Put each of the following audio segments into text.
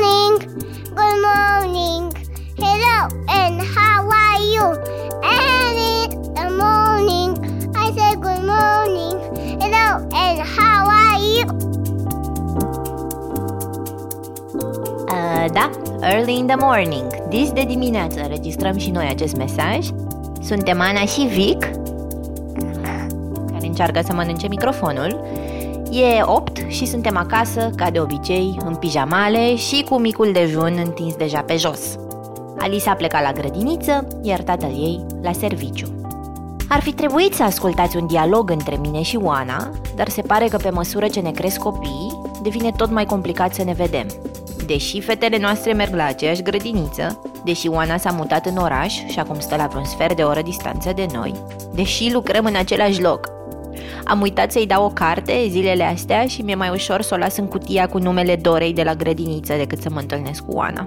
Morning, good morning. Hello, and how are you? And in the morning, I say good morning. Hello, and how are you? Uh, da, early in the morning. Dis de dimineață înregistrăm și noi acest mesaj. Suntem Ana și Vic, care încearcă să mănânce microfonul. E 8 și suntem acasă, ca de obicei, în pijamale și cu micul dejun întins deja pe jos. Alisa a plecat la grădiniță, iar tatăl ei la serviciu. Ar fi trebuit să ascultați un dialog între mine și Oana, dar se pare că pe măsură ce ne cresc copiii, devine tot mai complicat să ne vedem. Deși fetele noastre merg la aceeași grădiniță, deși Oana s-a mutat în oraș și acum stă la vreun sfert de oră distanță de noi, deși lucrăm în același loc. Am uitat să-i dau o carte zilele astea și mi-e mai ușor să o las în cutia cu numele Dorei de la grădiniță decât să mă întâlnesc cu Oana.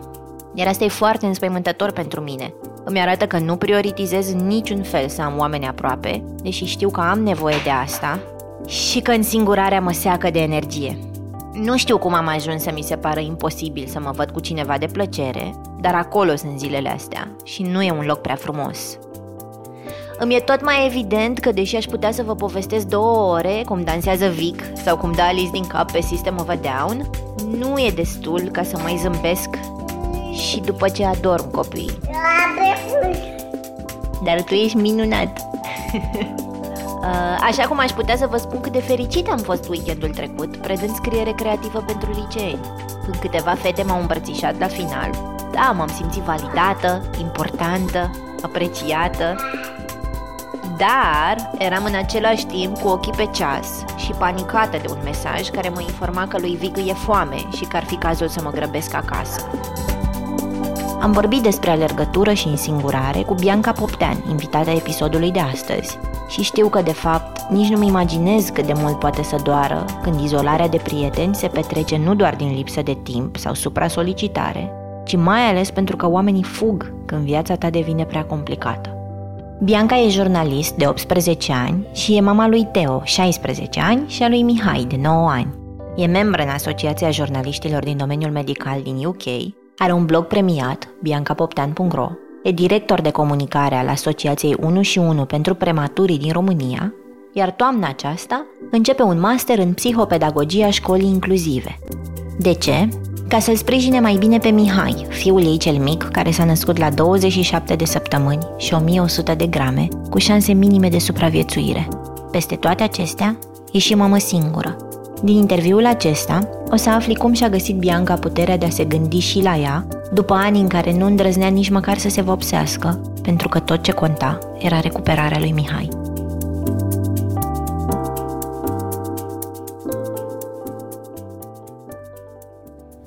Iar asta e foarte înspăimântător pentru mine. Îmi arată că nu prioritizez în niciun fel să am oameni aproape, deși știu că am nevoie de asta și că însingurarea mă seacă de energie. Nu știu cum am ajuns să mi se pară imposibil să mă văd cu cineva de plăcere, dar acolo sunt zilele astea și nu e un loc prea frumos. Îmi e tot mai evident că deși aș putea să vă povestesc două ore cum dansează Vic sau cum dă Alice din cap pe System of a Down, nu e destul ca să mai zâmbesc și după ce adorm copiii. Dar tu ești minunat! Uh, Așa cum aș putea să vă spun cât de fericit am fost weekendul trecut, predând scriere creativă pentru liceeni. Când câteva fete m-au îmbrățișat la final, da, m-am simțit validată, importantă, apreciată, dar eram în același timp cu ochii pe ceas și panicată de un mesaj care mă informa că lui Vic e foame și că ar fi cazul să mă grăbesc acasă. Am vorbit despre alergătură și însingurare cu Bianca Poptean, invitata episodului de astăzi. Și știu că, de fapt, nici nu-mi imaginez cât de mult poate să doară când izolarea de prieteni se petrece nu doar din lipsă de timp sau supra-solicitare, ci mai ales pentru că oamenii fug când viața ta devine prea complicată. Bianca e jurnalist de 18 ani și e mama lui Teo, 16 ani, și a lui Mihai, de 9 ani. E membră în Asociația Jurnaliștilor din domeniul medical din UK, are un blog premiat, biancapoptean.ro, e director de comunicare al Asociației 1 și 1 pentru prematurii din România, iar toamna aceasta începe un master în psihopedagogia școlii inclusive. De ce? Ca să-l sprijine mai bine pe Mihai, fiul ei cel mic, care s-a născut la 27 de săptămâni și 1100 de grame, cu șanse minime de supraviețuire. Peste toate acestea, e și mamă singură. Din interviul acesta, o să afli cum și-a găsit Bianca puterea de a se gândi și la ea, după ani în care nu îndrăznea nici măcar să se vopsească, pentru că tot ce conta era recuperarea lui Mihai.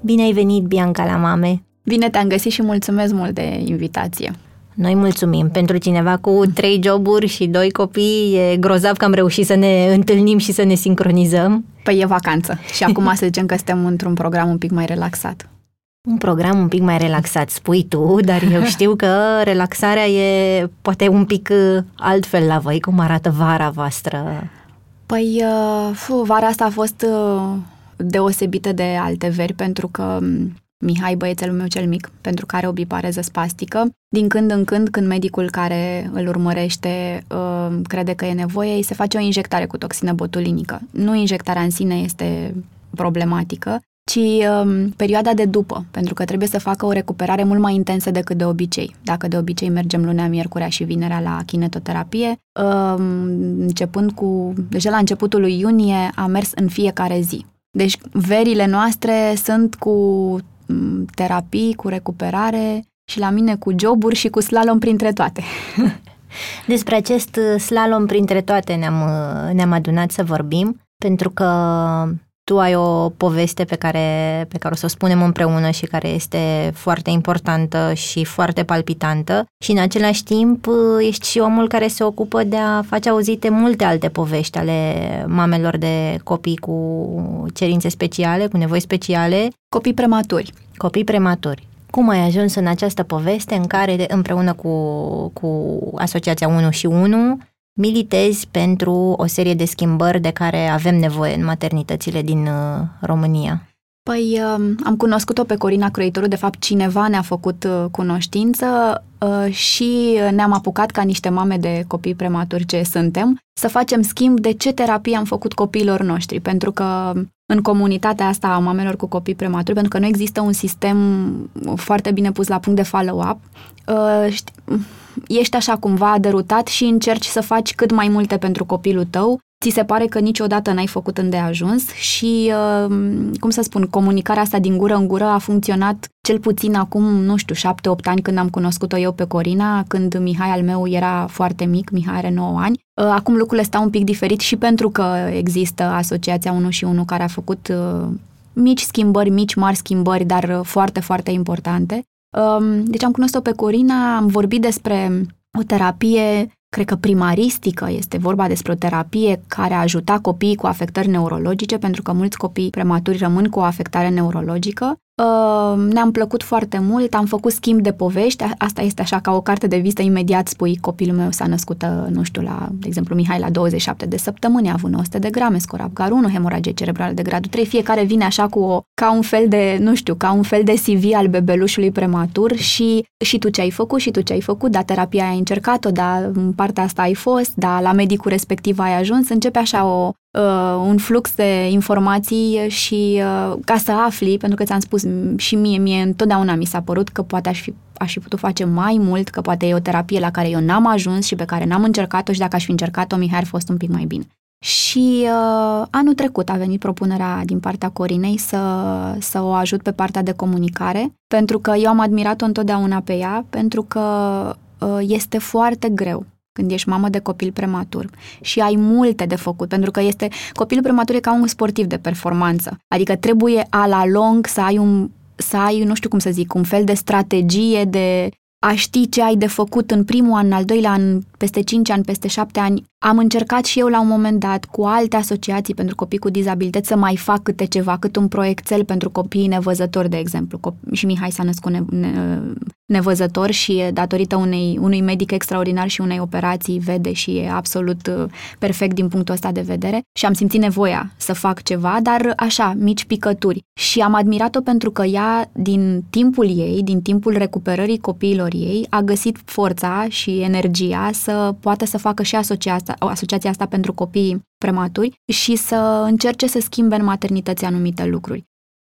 Bine ai venit, Bianca, la mame! Bine te-am găsit și mulțumesc mult de invitație. Noi mulțumim. Pentru cineva cu trei joburi și doi copii, e grozav că am reușit să ne întâlnim și să ne sincronizăm. Păi e vacanță și acum să zicem că suntem într-un program un pic mai relaxat. Un program un pic mai relaxat, spui tu, dar eu știu că relaxarea e poate un pic uh, altfel la voi. Cum arată vara voastră? Păi, uh, fu, vara asta a fost uh, deosebită de alte veri pentru că um, Mihai, băiețelul meu cel mic, pentru care o bipareză spastică. Din când în când, când medicul care îl urmărește uh, crede că e nevoie, îi se face o injectare cu toxină botulinică. Nu injectarea în sine este problematică, ci um, perioada de după, pentru că trebuie să facă o recuperare mult mai intensă decât de obicei. Dacă de obicei mergem lunea, miercurea și vinerea la kinetoterapie, um, începând cu, deja la începutul lui iunie, a mers în fiecare zi. Deci verile noastre sunt cu terapii, cu recuperare și la mine cu joburi și cu slalom printre toate. Despre acest slalom printre toate ne-am, ne-am adunat să vorbim, pentru că tu ai o poveste pe care, pe care o să o spunem împreună și care este foarte importantă și foarte palpitantă și în același timp ești și omul care se ocupă de a face auzite multe alte povești ale mamelor de copii cu cerințe speciale, cu nevoi speciale. Copii prematuri. Copii prematuri. Cum ai ajuns în această poveste în care împreună cu, cu Asociația 1 și 1 militezi pentru o serie de schimbări de care avem nevoie în maternitățile din uh, România? Păi um, am cunoscut-o pe Corina Croitoru, de fapt cineva ne-a făcut uh, cunoștință uh, și ne-am apucat ca niște mame de copii prematuri ce suntem să facem schimb de ce terapie am făcut copiilor noștri, pentru că în comunitatea asta a mamelor cu copii prematuri, pentru că nu există un sistem foarte bine pus la punct de follow-up, ești așa cumva derutat și încerci să faci cât mai multe pentru copilul tău, ți se pare că niciodată n-ai făcut îndeajuns și, uh, cum să spun, comunicarea asta din gură în gură a funcționat cel puțin acum, nu știu, șapte-opt ani când am cunoscut-o eu pe Corina, când Mihai al meu era foarte mic, Mihai are 9 ani. Uh, acum lucrurile stau un pic diferit și pentru că există Asociația 1 și 1 care a făcut uh, mici schimbări, mici, mari schimbări, dar foarte, foarte importante. Um, deci am cunoscut-o pe Corina, am vorbit despre o terapie, cred că primaristică, este vorba despre o terapie care a ajutat copiii cu afectări neurologice, pentru că mulți copii prematuri rămân cu o afectare neurologică. Uh, ne-am plăcut foarte mult, am făcut schimb de povești, asta este așa ca o carte de vizită, imediat spui copilul meu s-a născut, uh, nu știu, la, de exemplu, Mihai la 27 de săptămâni, a avut 900 de grame, scor Apgar 1, hemoragie cerebrală de gradul 3, fiecare vine așa cu o, ca un fel de, nu știu, ca un fel de CV al bebelușului prematur și, și tu ce ai făcut și tu ce ai făcut, da, terapia ai încercat-o, da, în partea asta ai fost, da, la medicul respectiv ai ajuns, începe așa o, uh, un flux de informații și uh, ca să afli, pentru că ți-am spus și mie, mie întotdeauna mi s-a părut că poate aș fi, aș fi putut face mai mult, că poate e o terapie la care eu n-am ajuns și pe care n-am încercat-o și dacă aș fi încercat-o, Mihai ar fost un pic mai bine. Și uh, anul trecut a venit propunerea din partea Corinei să, să o ajut pe partea de comunicare, pentru că eu am admirat-o întotdeauna pe ea, pentru că uh, este foarte greu când ești mamă de copil prematur și ai multe de făcut, pentru că este copilul prematur e ca un sportiv de performanță. Adică trebuie a la lung să ai un să ai, nu știu cum să zic, un fel de strategie de a ști ce ai de făcut în primul an, în al doilea an, peste 5 ani, peste 7 ani. Am încercat și eu la un moment dat cu alte asociații pentru copii cu dizabilități să mai fac câte ceva, cât un proiectel pentru copiii nevăzători, de exemplu. Și Mihai s-a născut ne- ne- nevăzător și datorită unei, unui medic extraordinar și unei operații vede și e absolut uh, perfect din punctul ăsta de vedere și am simțit nevoia să fac ceva, dar așa, mici picături. Și am admirat-o pentru că ea, din timpul ei, din timpul recuperării copiilor ei, a găsit forța și energia să poată să facă și asociația, asociația asta pentru copii prematuri și să încerce să schimbe în maternități anumite lucruri.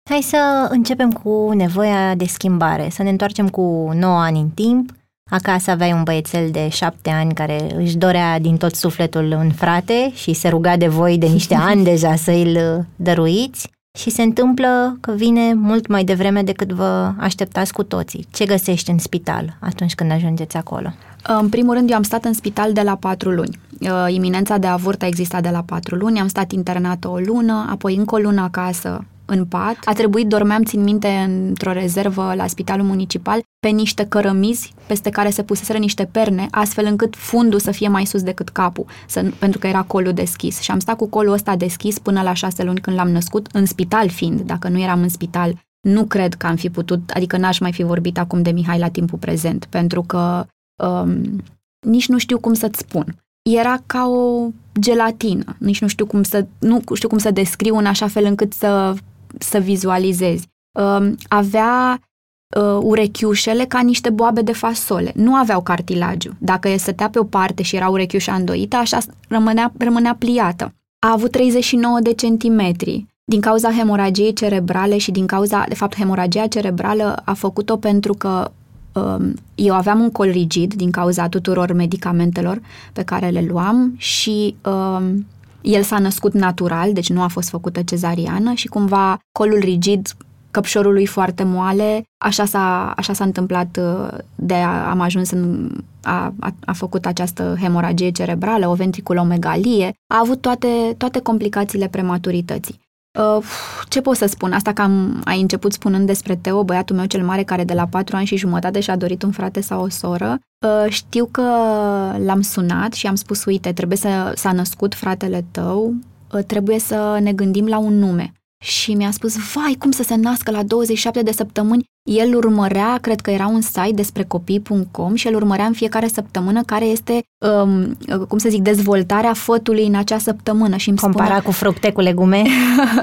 Hai să începem cu nevoia de schimbare, să ne întoarcem cu 9 ani în timp. Acasă aveai un băiețel de 7 ani care își dorea din tot sufletul un frate și se ruga de voi de niște ani deja să îl dăruiți și se întâmplă că vine mult mai devreme decât vă așteptați cu toții. Ce găsești în spital atunci când ajungeți acolo? În primul rând, eu am stat în spital de la patru luni. Uh, iminența de avort a existat de la patru luni, am stat internată o lună, apoi încă o lună acasă în pat. A trebuit, dormeam, țin minte, într-o rezervă la spitalul municipal, pe niște cărămizi peste care se puseseră niște perne, astfel încât fundul să fie mai sus decât capul, să, pentru că era colul deschis. Și am stat cu colul ăsta deschis până la șase luni când l-am născut, în spital fiind, dacă nu eram în spital, nu cred că am fi putut, adică n-aș mai fi vorbit acum de Mihai la timpul prezent, pentru că um, nici nu știu cum să-ți spun. Era ca o gelatină, nici nu știu cum să, nu știu cum să descriu în așa fel încât să să vizualizezi. Um, avea uh, urechiușele ca niște boabe de fasole. Nu aveau cartilagiu. Dacă e stătea pe o parte și era urechiușa îndoită, așa rămânea, rămânea pliată. A avut 39 de centimetri. Din cauza hemoragiei cerebrale și din cauza, de fapt, hemoragia cerebrală a făcut-o pentru că um, eu aveam un col rigid din cauza tuturor medicamentelor pe care le luam și um, el s-a născut natural, deci nu a fost făcută cezariană și cumva colul rigid căpșorului foarte moale, așa s-a, așa s-a întâmplat uh, de a, am ajuns în, a, a, a făcut această hemoragie cerebrală, o ventriculomegalie, a avut toate, toate complicațiile prematurității. Uh, ce pot să spun? Asta că am, ai început spunând despre Teo, băiatul meu cel mare, care de la patru ani și jumătate și-a dorit un frate sau o soră. Uh, știu că l-am sunat și am spus, uite, trebuie să s-a născut fratele tău, uh, trebuie să ne gândim la un nume. Și mi-a spus, vai, cum să se nască la 27 de săptămâni? El urmărea, cred că era un site despre copii.com și el urmărea în fiecare săptămână care este, um, cum să zic, dezvoltarea fătului în acea săptămână. Și îmi Compara spunea... cu fructe, cu legume?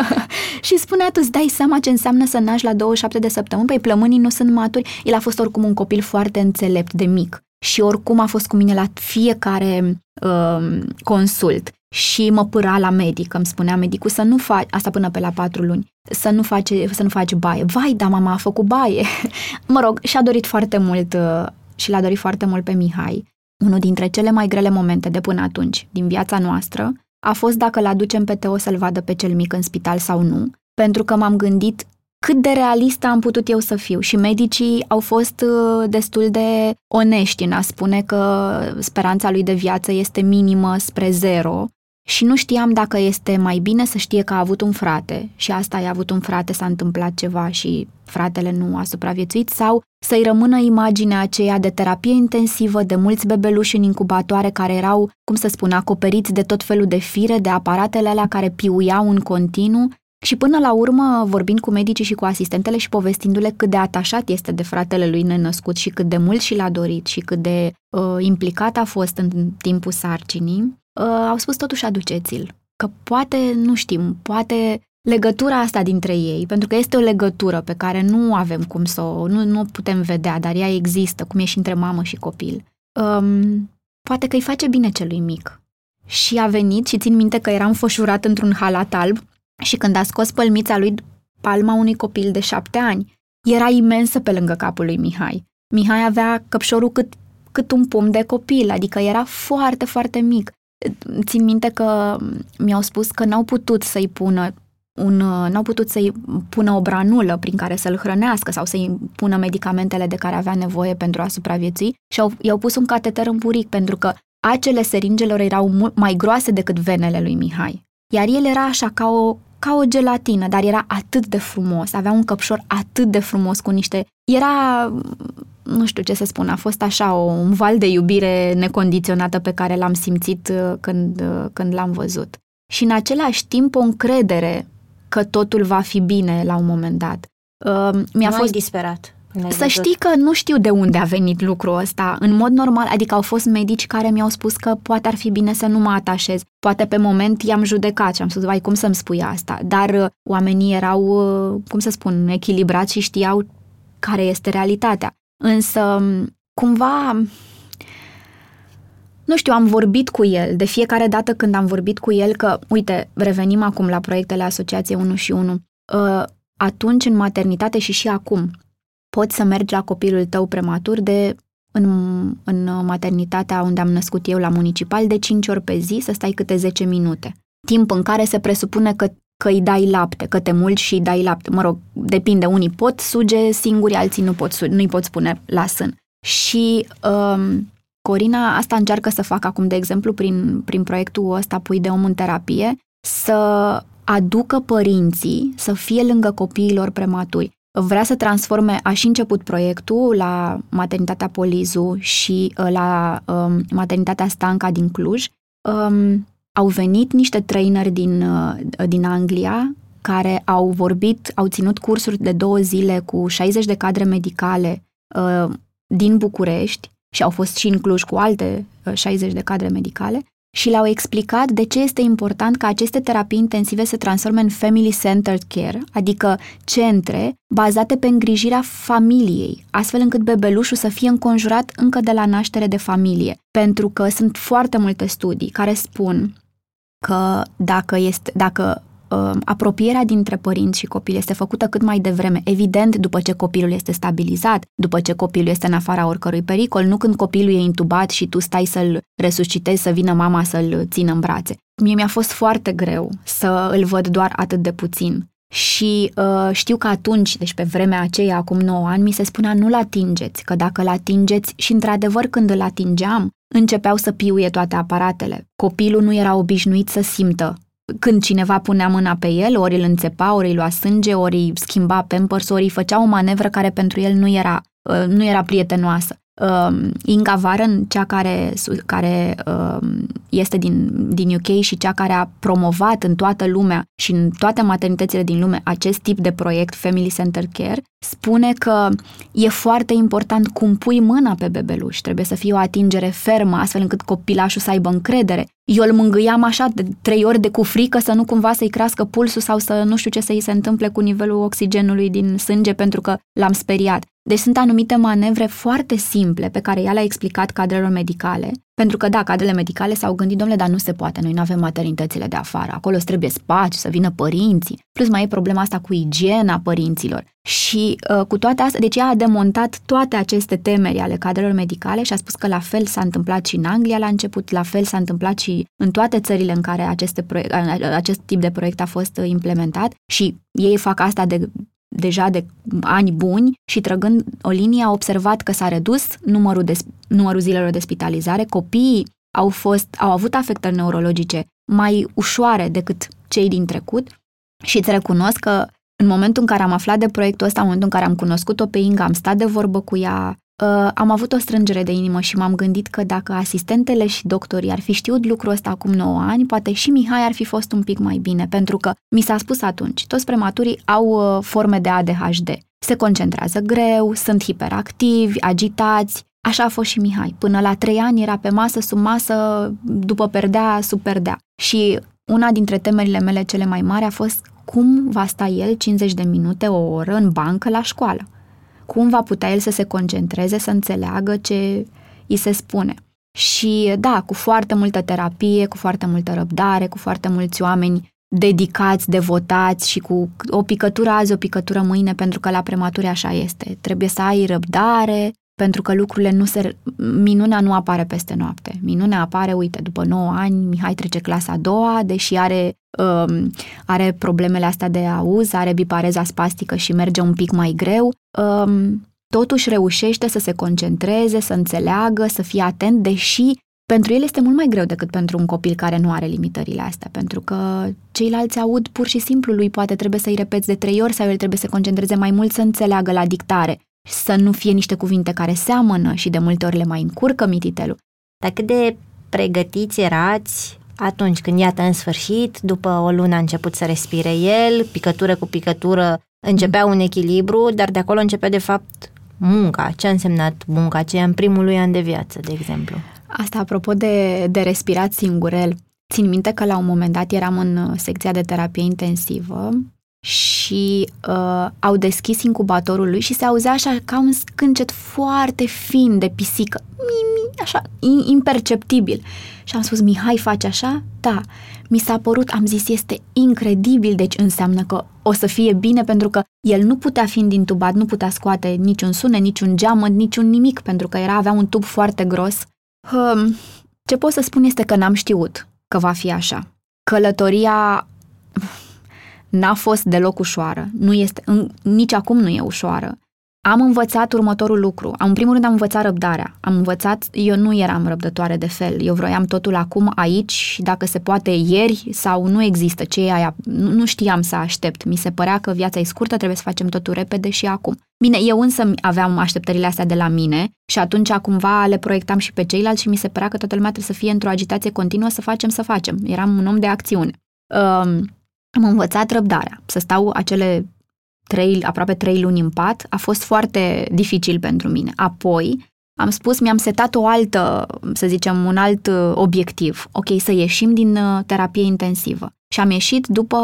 și spunea, tu îți dai seama ce înseamnă să naști la 27 de săptămâni? Păi plămânii nu sunt maturi. El a fost oricum un copil foarte înțelept de mic și oricum a fost cu mine la fiecare uh, consult și mă pâra la medic, îmi spunea medicul să nu faci, asta până pe la patru luni, să nu, faci, să nu faci baie. Vai, da, mama a făcut baie. mă rog, și-a dorit foarte mult uh, și l-a dorit foarte mult pe Mihai. Unul dintre cele mai grele momente de până atunci din viața noastră a fost dacă l-aducem pe Teo să-l vadă pe cel mic în spital sau nu, pentru că m-am gândit cât de realistă am putut eu să fiu și medicii au fost uh, destul de onești în a spune că speranța lui de viață este minimă spre zero și nu știam dacă este mai bine să știe că a avut un frate și asta a avut un frate, s-a întâmplat ceva și fratele nu a supraviețuit sau să-i rămână imaginea aceea de terapie intensivă, de mulți bebeluși în incubatoare care erau, cum să spun, acoperiți de tot felul de fire, de aparatele alea care piuiau în continuu. Și până la urmă, vorbind cu medicii și cu asistentele și povestindu-le cât de atașat este de fratele lui nenăscut și cât de mult și l-a dorit și cât de uh, implicat a fost în timpul sarcinii, uh, au spus totuși aduceți-l. Că poate, nu știm, poate legătura asta dintre ei, pentru că este o legătură pe care nu avem cum să o, nu, nu o putem vedea, dar ea există, cum e și între mamă și copil. Um, poate că îi face bine celui mic. Și a venit și țin minte că era înfășurat într-un halat alb și când a scos pălmița lui palma unui copil de șapte ani, era imensă pe lângă capul lui Mihai. Mihai avea căpșorul cât, cât un pum de copil, adică era foarte, foarte mic. Țin minte că mi-au spus că n-au putut să-i pună un, n-au putut să-i pună o branulă prin care să-l hrănească sau să-i pună medicamentele de care avea nevoie pentru a supraviețui și au, i-au pus un cateter în buric pentru că acele seringelor erau mult mai groase decât venele lui Mihai. Iar el era așa ca o, ca o gelatină, dar era atât de frumos, avea un căpșor atât de frumos cu niște... Era, nu știu ce să spun, a fost așa o, un val de iubire necondiționată pe care l-am simțit uh, când, uh, când l-am văzut. Și în același timp o încredere că totul va fi bine la un moment dat. Uh, mi-a nu fost disperat. Să știi că nu știu de unde a venit lucrul ăsta. În mod normal, adică au fost medici care mi-au spus că poate ar fi bine să nu mă atașez. Poate pe moment i-am judecat și am spus, vai, cum să-mi spui asta? Dar uh, oamenii erau, uh, cum să spun, echilibrați și știau care este realitatea. Însă, um, cumva, nu știu, am vorbit cu el de fiecare dată când am vorbit cu el că, uite, revenim acum la proiectele Asociației 1 și 1. Uh, atunci, în maternitate și și acum, poți să mergi la copilul tău prematur de în, în maternitatea unde am născut eu la municipal de 5 ori pe zi să stai câte 10 minute. Timp în care se presupune că, că îi dai lapte, că te mulți și îi dai lapte. Mă rog, depinde, unii pot suge singuri, alții nu pot, nu-i pot spune la sân. Și um, Corina asta încearcă să facă acum, de exemplu, prin, prin proiectul ăsta Pui de om în terapie, să aducă părinții să fie lângă copiilor prematuri vrea să transforme, a și început proiectul la maternitatea Polizu și uh, la um, maternitatea Stanca din Cluj. Um, au venit niște traineri din, uh, din Anglia care au vorbit, au ținut cursuri de două zile cu 60 de cadre medicale uh, din București și au fost și în Cluj cu alte 60 de cadre medicale și le-au explicat de ce este important ca aceste terapii intensive să transforme în family-centered care, adică centre bazate pe îngrijirea familiei, astfel încât bebelușul să fie înconjurat încă de la naștere de familie. Pentru că sunt foarte multe studii care spun că dacă, este, dacă uh, apropierea dintre părinți și copil este făcută cât mai devreme, evident după ce copilul este stabilizat, după ce copilul este în afara oricărui pericol, nu când copilul e intubat și tu stai să-l resuscitezi, să vină mama să-l țină în brațe. Mie mi-a fost foarte greu să îl văd doar atât de puțin. Și uh, știu că atunci, deci pe vremea aceea, acum 9 ani, mi se spunea nu-l atingeți, că dacă l atingeți și într-adevăr când îl atingeam, începeau să piuie toate aparatele. Copilul nu era obișnuit să simtă când cineva punea mâna pe el, ori îl înțepa, ori îi lua sânge, ori îi schimba pampers, ori îi făcea o manevră care pentru el nu era, uh, nu era prietenoasă. Uh, Inga Varen, cea care, care uh, este din, din UK și cea care a promovat în toată lumea și în toate maternitățile din lume acest tip de proiect Family Center Care, spune că e foarte important cum pui mâna pe bebeluș. Trebuie să fie o atingere fermă, astfel încât copilașul să aibă încredere. Eu îl mângâiam așa de trei ori de cu frică să nu cumva să-i crească pulsul sau să nu știu ce să-i se întâmple cu nivelul oxigenului din sânge pentru că l-am speriat. Deci sunt anumite manevre foarte simple pe care ea le-a explicat cadrelor medicale, pentru că da, cadrele medicale s-au gândit, domnule, dar nu se poate, noi nu avem maternitățile de afară, acolo îți trebuie spațiu, să vină părinții, plus mai e problema asta cu igiena părinților. Și uh, cu toate astea, deci ea a demontat toate aceste temeri ale cadrelor medicale și a spus că la fel s-a întâmplat și în Anglia la început, la fel s-a întâmplat și în toate țările în care aceste proiect, acest tip de proiect a fost implementat și ei fac asta de deja de ani buni și trăgând o linie a observat că s-a redus numărul, de, numărul zilelor de spitalizare, copiii au, fost, au avut afectări neurologice mai ușoare decât cei din trecut și îți recunosc că în momentul în care am aflat de proiectul ăsta, în momentul în care am cunoscut-o pe Inga, am stat de vorbă cu ea, uh, am avut o strângere de inimă și m-am gândit că dacă asistentele și doctorii ar fi știut lucrul ăsta acum 9 ani, poate și Mihai ar fi fost un pic mai bine, pentru că mi s-a spus atunci, toți prematurii au uh, forme de ADHD. Se concentrează greu, sunt hiperactivi, agitați, Așa a fost și Mihai. Până la trei ani era pe masă, sub masă, după perdea, sub perdea. Și una dintre temerile mele cele mai mari a fost cum va sta el 50 de minute, o oră în bancă la școală cum va putea el să se concentreze, să înțeleagă ce îi se spune. Și da, cu foarte multă terapie, cu foarte multă răbdare, cu foarte mulți oameni dedicați, devotați și cu o picătură azi, o picătură mâine, pentru că la prematuri așa este. Trebuie să ai răbdare, pentru că lucrurile nu se... Minunea nu apare peste noapte. Minunea apare, uite, după 9 ani, Mihai trece clasa a doua, deși are, um, are problemele astea de auz, are bipareza spastică și merge un pic mai greu, um, totuși reușește să se concentreze, să înțeleagă, să fie atent, deși pentru el este mult mai greu decât pentru un copil care nu are limitările astea, pentru că ceilalți aud pur și simplu, lui poate trebuie să-i repeți de trei ori sau el trebuie să se concentreze mai mult să înțeleagă la dictare să nu fie niște cuvinte care seamănă și de multe ori le mai încurcă mititelul. Dar cât de pregătiți erați atunci când, iată, în sfârșit, după o lună a început să respire el, picătură cu picătură începea un echilibru, dar de acolo începea, de fapt, munca. Ce a însemnat munca aceea în primul lui an de viață, de exemplu? Asta apropo de, de respirat singurel. Țin minte că la un moment dat eram în secția de terapie intensivă și uh, au deschis incubatorul lui și se auzea așa ca un scâncet foarte fin de pisică, mi, așa, imperceptibil. Și am spus, Mihai face așa? Da. Mi s-a părut, am zis, este incredibil, deci înseamnă că o să fie bine pentru că el nu putea fi intubat, nu putea scoate niciun sunet, niciun geamăt, niciun nimic, pentru că era avea un tub foarte gros. Um, ce pot să spun este că n-am știut că va fi așa. Călătoria n-a fost deloc ușoară. Nu este, în, nici acum nu e ușoară. Am învățat următorul lucru. Am, în primul rând am învățat răbdarea. Am învățat, eu nu eram răbdătoare de fel. Eu vroiam totul acum, aici, dacă se poate ieri sau nu există ce e aia. Nu, nu știam să aștept. Mi se părea că viața e scurtă, trebuie să facem totul repede și acum. Bine, eu însă aveam așteptările astea de la mine și atunci cumva le proiectam și pe ceilalți și mi se părea că toată lumea trebuie să fie într-o agitație continuă să facem, să facem. Eram un om de acțiune. Um, am învățat răbdarea. Să stau acele trei, aproape trei luni în pat a fost foarte dificil pentru mine. Apoi am spus, mi-am setat o altă, să zicem, un alt uh, obiectiv. Ok, să ieșim din uh, terapie intensivă. Și am ieșit după,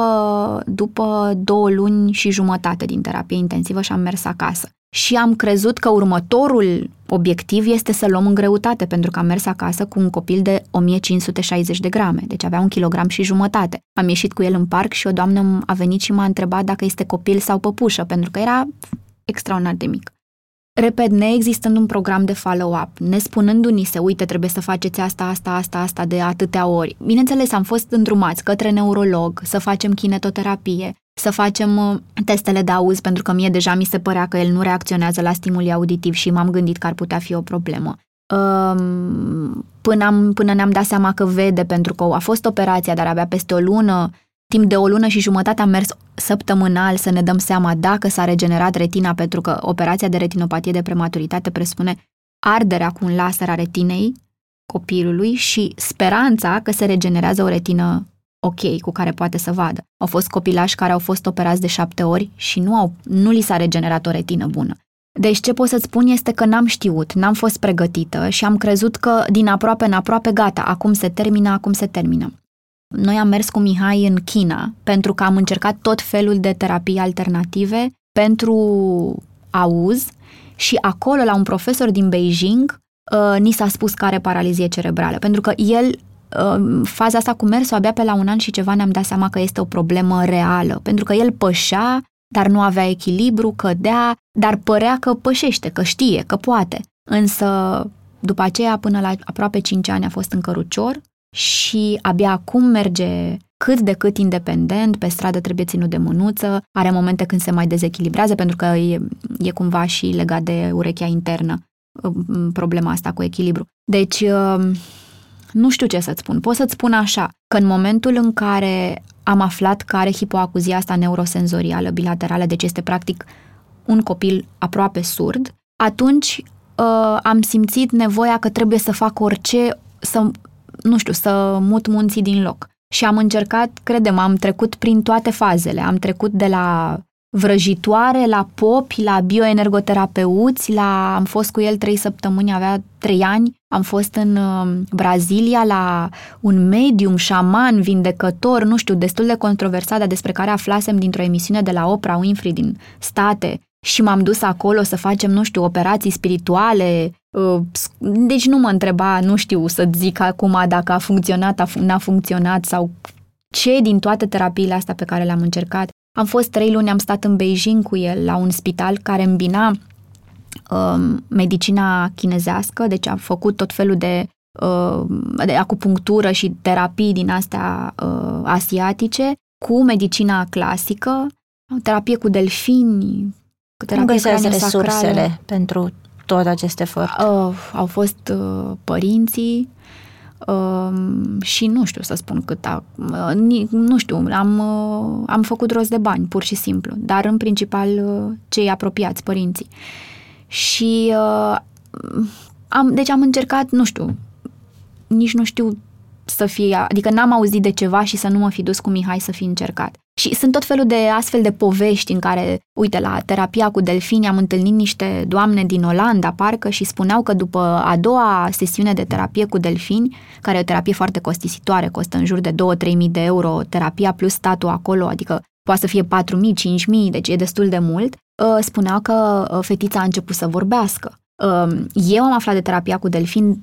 după două luni și jumătate din terapie intensivă și am mers acasă și am crezut că următorul obiectiv este să luăm în greutate, pentru că am mers acasă cu un copil de 1560 de grame, deci avea un kilogram și jumătate. Am ieșit cu el în parc și o doamnă a venit și m-a întrebat dacă este copil sau păpușă, pentru că era extraordinar de mic. Repet, neexistând un program de follow-up, ne spunându-ni se, uite, trebuie să faceți asta, asta, asta, asta de atâtea ori. Bineînțeles, am fost îndrumați către neurolog, să facem kinetoterapie, să facem uh, testele de auz, pentru că mie deja mi se părea că el nu reacționează la stimuli auditiv și m-am gândit că ar putea fi o problemă. um, până, am, până ne-am dat seama că vede, pentru că a fost operația, dar abia peste o lună, timp de o lună și jumătate am mers săptămânal să ne dăm seama dacă s-a regenerat retina, pentru că operația de retinopatie de prematuritate presupune arderea cu un laser a retinei copilului și speranța că se regenerează o retină ok cu care poate să vadă. Au fost copilași care au fost operați de șapte ori și nu, au, nu li s-a regenerat o retină bună. Deci ce pot să-ți spun este că n-am știut, n-am fost pregătită și am crezut că din aproape în aproape gata, acum se termină, acum se termină. Noi am mers cu Mihai în China pentru că am încercat tot felul de terapii alternative pentru auz și acolo la un profesor din Beijing uh, ni s-a spus că are paralizie cerebrală, pentru că el uh, faza asta cu mersul abia pe la un an și ceva ne-am dat seama că este o problemă reală, pentru că el pășea, dar nu avea echilibru, cădea, dar părea că pășește, că știe, că poate. Însă, după aceea, până la aproape 5 ani a fost în cărucior și abia acum merge cât de cât independent, pe stradă trebuie ținut de mânuță, are momente când se mai dezechilibrează pentru că e, e cumva și legat de urechea internă problema asta cu echilibru. Deci, um, nu știu ce să-ți spun. Pot să-ți spun așa, că în momentul în care am aflat că are hipoacuzia asta neurosenzorială bilaterală, deci este practic un copil aproape surd, atunci uh, am simțit nevoia că trebuie să fac orice, să, nu știu, să mut munții din loc. Și am încercat, credem, am trecut prin toate fazele. Am trecut de la vrăjitoare, la popi, la bioenergoterapeuți, la, am fost cu el trei săptămâni, avea trei ani, am fost în uh, Brazilia la un medium, șaman, vindecător, nu știu, destul de controversat, dar despre care aflasem dintr-o emisiune de la Oprah Winfrey din state și m-am dus acolo să facem, nu știu, operații spirituale, uh, deci nu mă întreba, nu știu să zic acum dacă a funcționat, a n-a funcționat sau ce din toate terapiile astea pe care le-am încercat. Am fost trei luni, am stat în Beijing cu el la un spital care îmbina um, medicina chinezească, deci a făcut tot felul de, uh, de acupunctură și terapii din astea uh, asiatice cu medicina clasică, terapie cu delfini, cu terapie Cum resursele pentru tot acest efort? Uh, au fost uh, părinții, Um, și nu știu să spun cât a, uh, nu știu, am, uh, am făcut rost de bani, pur și simplu, dar în principal uh, cei apropiați, părinții. Și am, deci am încercat, nu știu, nici nu știu să fie, adică n-am auzit de ceva și să nu mă fi dus cu Mihai să fi încercat. Și sunt tot felul de astfel de povești în care, uite, la terapia cu delfini am întâlnit niște doamne din Olanda, parcă, și spuneau că după a doua sesiune de terapie cu delfini, care e o terapie foarte costisitoare, costă în jur de 2-3 mii de euro terapia plus statul acolo, adică poate să fie 4 mii, 5 mii, deci e destul de mult, ă, spuneau că ă, fetița a început să vorbească. Eu am aflat de terapia cu delfin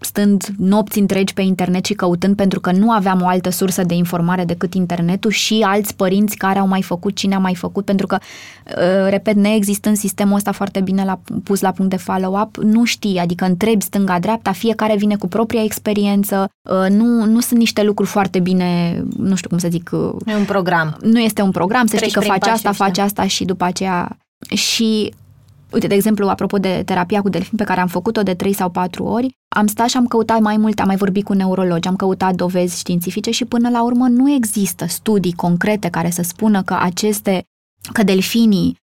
stând nopți întregi pe internet și căutând pentru că nu aveam o altă sursă de informare decât internetul și alți părinți care au mai făcut, cine a mai făcut, pentru că, uh, repet, neexistând sistemul ăsta foarte bine la, pus la punct de follow-up, nu știi, adică întrebi stânga-dreapta, fiecare vine cu propria experiență, uh, nu, nu sunt niște lucruri foarte bine, nu știu cum să zic... Uh, nu e un program. Nu este un program, să știi că faci asta, faci asta și după aceea... Și Uite, de exemplu, apropo de terapia cu delfin pe care am făcut-o de 3 sau 4 ori, am stat și am căutat mai mult, am mai vorbit cu neurologi, am căutat dovezi științifice și până la urmă nu există studii concrete care să spună că aceste, că delfinii uh,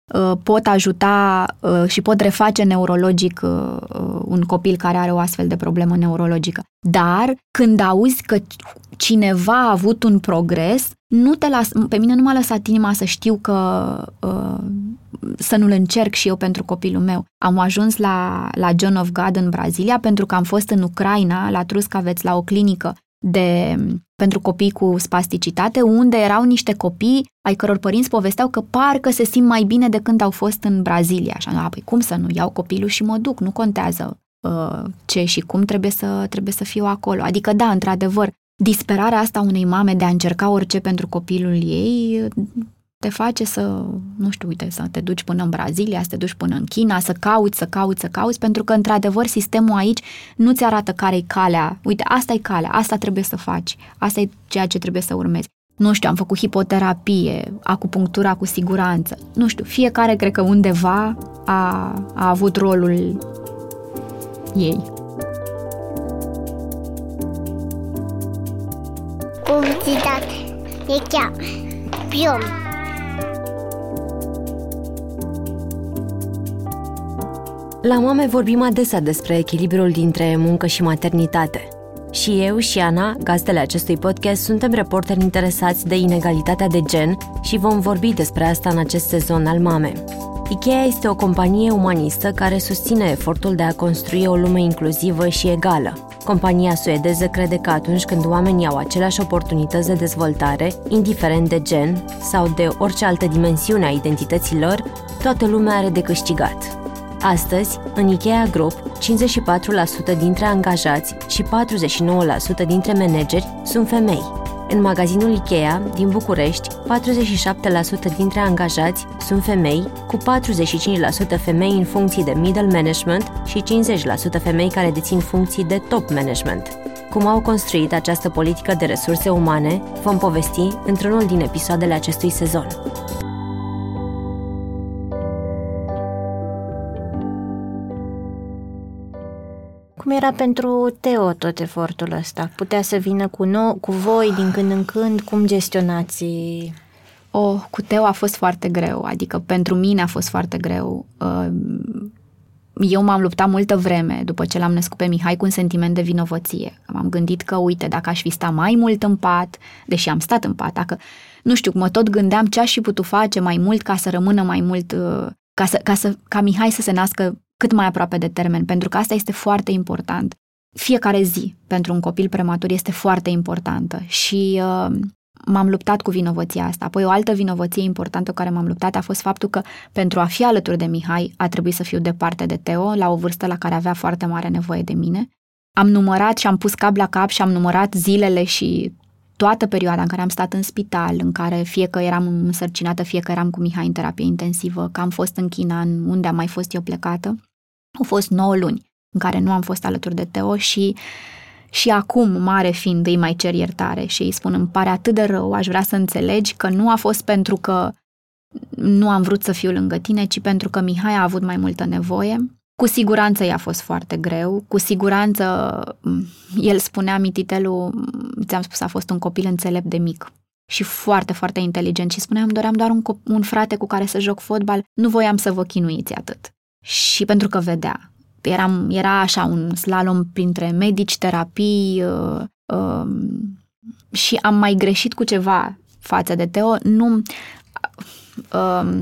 pot ajuta uh, și pot reface neurologic uh, un copil care are o astfel de problemă neurologică. Dar când auzi că cineva a avut un progres, nu te las, pe mine nu m-a lăsat inima să știu că uh, să nu-l încerc și eu pentru copilul meu. Am ajuns la, la John of God în Brazilia pentru că am fost în Ucraina, la Truscaveți, la o clinică de, pentru copii cu spasticitate, unde erau niște copii ai căror părinți povesteau că parcă se simt mai bine de când au fost în Brazilia. Așa, a, păi cum să nu iau copilul și mă duc, nu contează uh, ce și cum trebuie să, trebuie să fiu acolo. Adică, da, într-adevăr, disperarea asta unei mame de a încerca orice pentru copilul ei te face să, nu știu, uite, să te duci până în Brazilia, să te duci până în China, să cauți, să cauți, să cauți, pentru că, într-adevăr, sistemul aici nu-ți arată care e calea. Uite, asta e calea, asta trebuie să faci, asta e ceea ce trebuie să urmezi. Nu știu, am făcut hipoterapie, acupunctura cu siguranță. Nu știu, fiecare cred că undeva a, a avut rolul ei. Publicitate. E chiar. Pion. La mame vorbim adesea despre echilibrul dintre muncă și maternitate. Și eu și Ana, gazdele acestui podcast, suntem reporteri interesați de inegalitatea de gen și vom vorbi despre asta în acest sezon al Mame. IKEA este o companie umanistă care susține efortul de a construi o lume inclusivă și egală. Compania suedeză crede că atunci când oamenii au aceleași oportunități de dezvoltare, indiferent de gen sau de orice altă dimensiune a identității lor, toată lumea are de câștigat. Astăzi, în IKEA Group, 54% dintre angajați și 49% dintre manageri sunt femei. În magazinul IKEA din București, 47% dintre angajați sunt femei, cu 45% femei în funcții de middle management și 50% femei care dețin funcții de top management. Cum au construit această politică de resurse umane, vom povesti într-unul din episoadele acestui sezon. Era pentru Teo tot efortul ăsta? Putea să vină cu, nou, cu voi din când în când? Cum gestionați? O, cu Teo a fost foarte greu, adică pentru mine a fost foarte greu. Uh, eu m-am luptat multă vreme după ce l-am născut pe Mihai cu un sentiment de vinovăție. M-am gândit că, uite, dacă aș fi stat mai mult în pat, deși am stat în pat, dacă, nu știu, mă tot gândeam ce aș fi putut face mai mult ca să rămână mai mult, uh, ca, să, ca, să, ca Mihai să se nască cât mai aproape de termen, pentru că asta este foarte important. Fiecare zi pentru un copil prematur este foarte importantă și uh, m-am luptat cu vinovăția asta. Apoi o altă vinovăție importantă cu care m-am luptat a fost faptul că pentru a fi alături de Mihai a trebuit să fiu departe de Teo, la o vârstă la care avea foarte mare nevoie de mine. Am numărat și am pus cap la cap și am numărat zilele și toată perioada în care am stat în spital, în care fie că eram însărcinată, fie că eram cu Mihai în terapie intensivă, că am fost în China, în unde am mai fost eu plecată. Au fost 9 luni în care nu am fost alături de Teo și și acum, mare fiind, îi mai cer iertare și îi spun, îmi pare atât de rău, aș vrea să înțelegi că nu a fost pentru că nu am vrut să fiu lângă tine, ci pentru că Mihai a avut mai multă nevoie. Cu siguranță i-a fost foarte greu, cu siguranță el spunea, mititelul, ți-am spus, a fost un copil înțelept de mic și foarte, foarte inteligent și spuneam, doream doar un, un frate cu care să joc fotbal, nu voiam să vă chinuiți atât și pentru că vedea. Eram, era așa un slalom printre medici, terapii uh, uh, și am mai greșit cu ceva față de Teo. Nu, uh,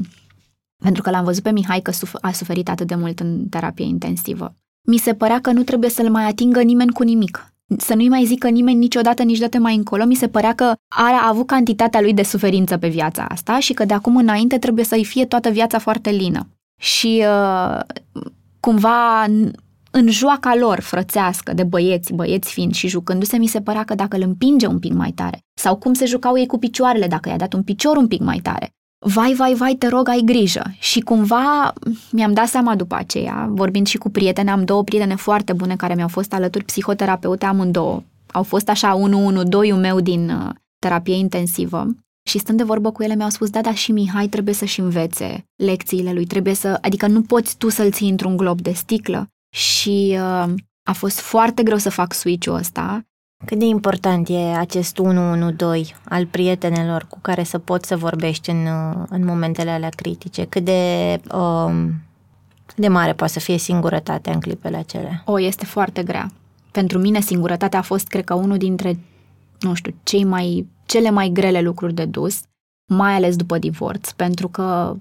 pentru că l-am văzut pe Mihai că a suferit atât de mult în terapie intensivă. Mi se părea că nu trebuie să-l mai atingă nimeni cu nimic. Să nu-i mai zică nimeni niciodată, niciodată mai încolo. Mi se părea că are, a avut cantitatea lui de suferință pe viața asta și că de acum înainte trebuie să-i fie toată viața foarte lină și uh, cumva în joaca lor frățească de băieți, băieți fiind și jucându-se, mi se părea că dacă îl împinge un pic mai tare, sau cum se jucau ei cu picioarele, dacă i-a dat un picior un pic mai tare, vai, vai, vai, te rog, ai grijă. Și cumva mi-am dat seama după aceea, vorbind și cu prietene, am două prietene foarte bune care mi-au fost alături, psihoterapeute amândouă. Au fost așa unul, unu, doi meu din uh, terapie intensivă și stând de vorbă cu ele mi-au spus, da, dar și Mihai trebuie să-și învețe lecțiile lui, trebuie să, adică nu poți tu să-l ții într-un glob de sticlă. Și uh, a fost foarte greu să fac switch-ul ăsta. Cât de important e acest 112 al prietenelor cu care să poți să vorbești în, uh, în momentele alea critice? Cât de, uh, de mare poate să fie singurătatea în clipele acelea? O, este foarte grea. Pentru mine singurătatea a fost, cred că, unul dintre, nu știu, cei mai cele mai grele lucruri de dus, mai ales după divorț, pentru că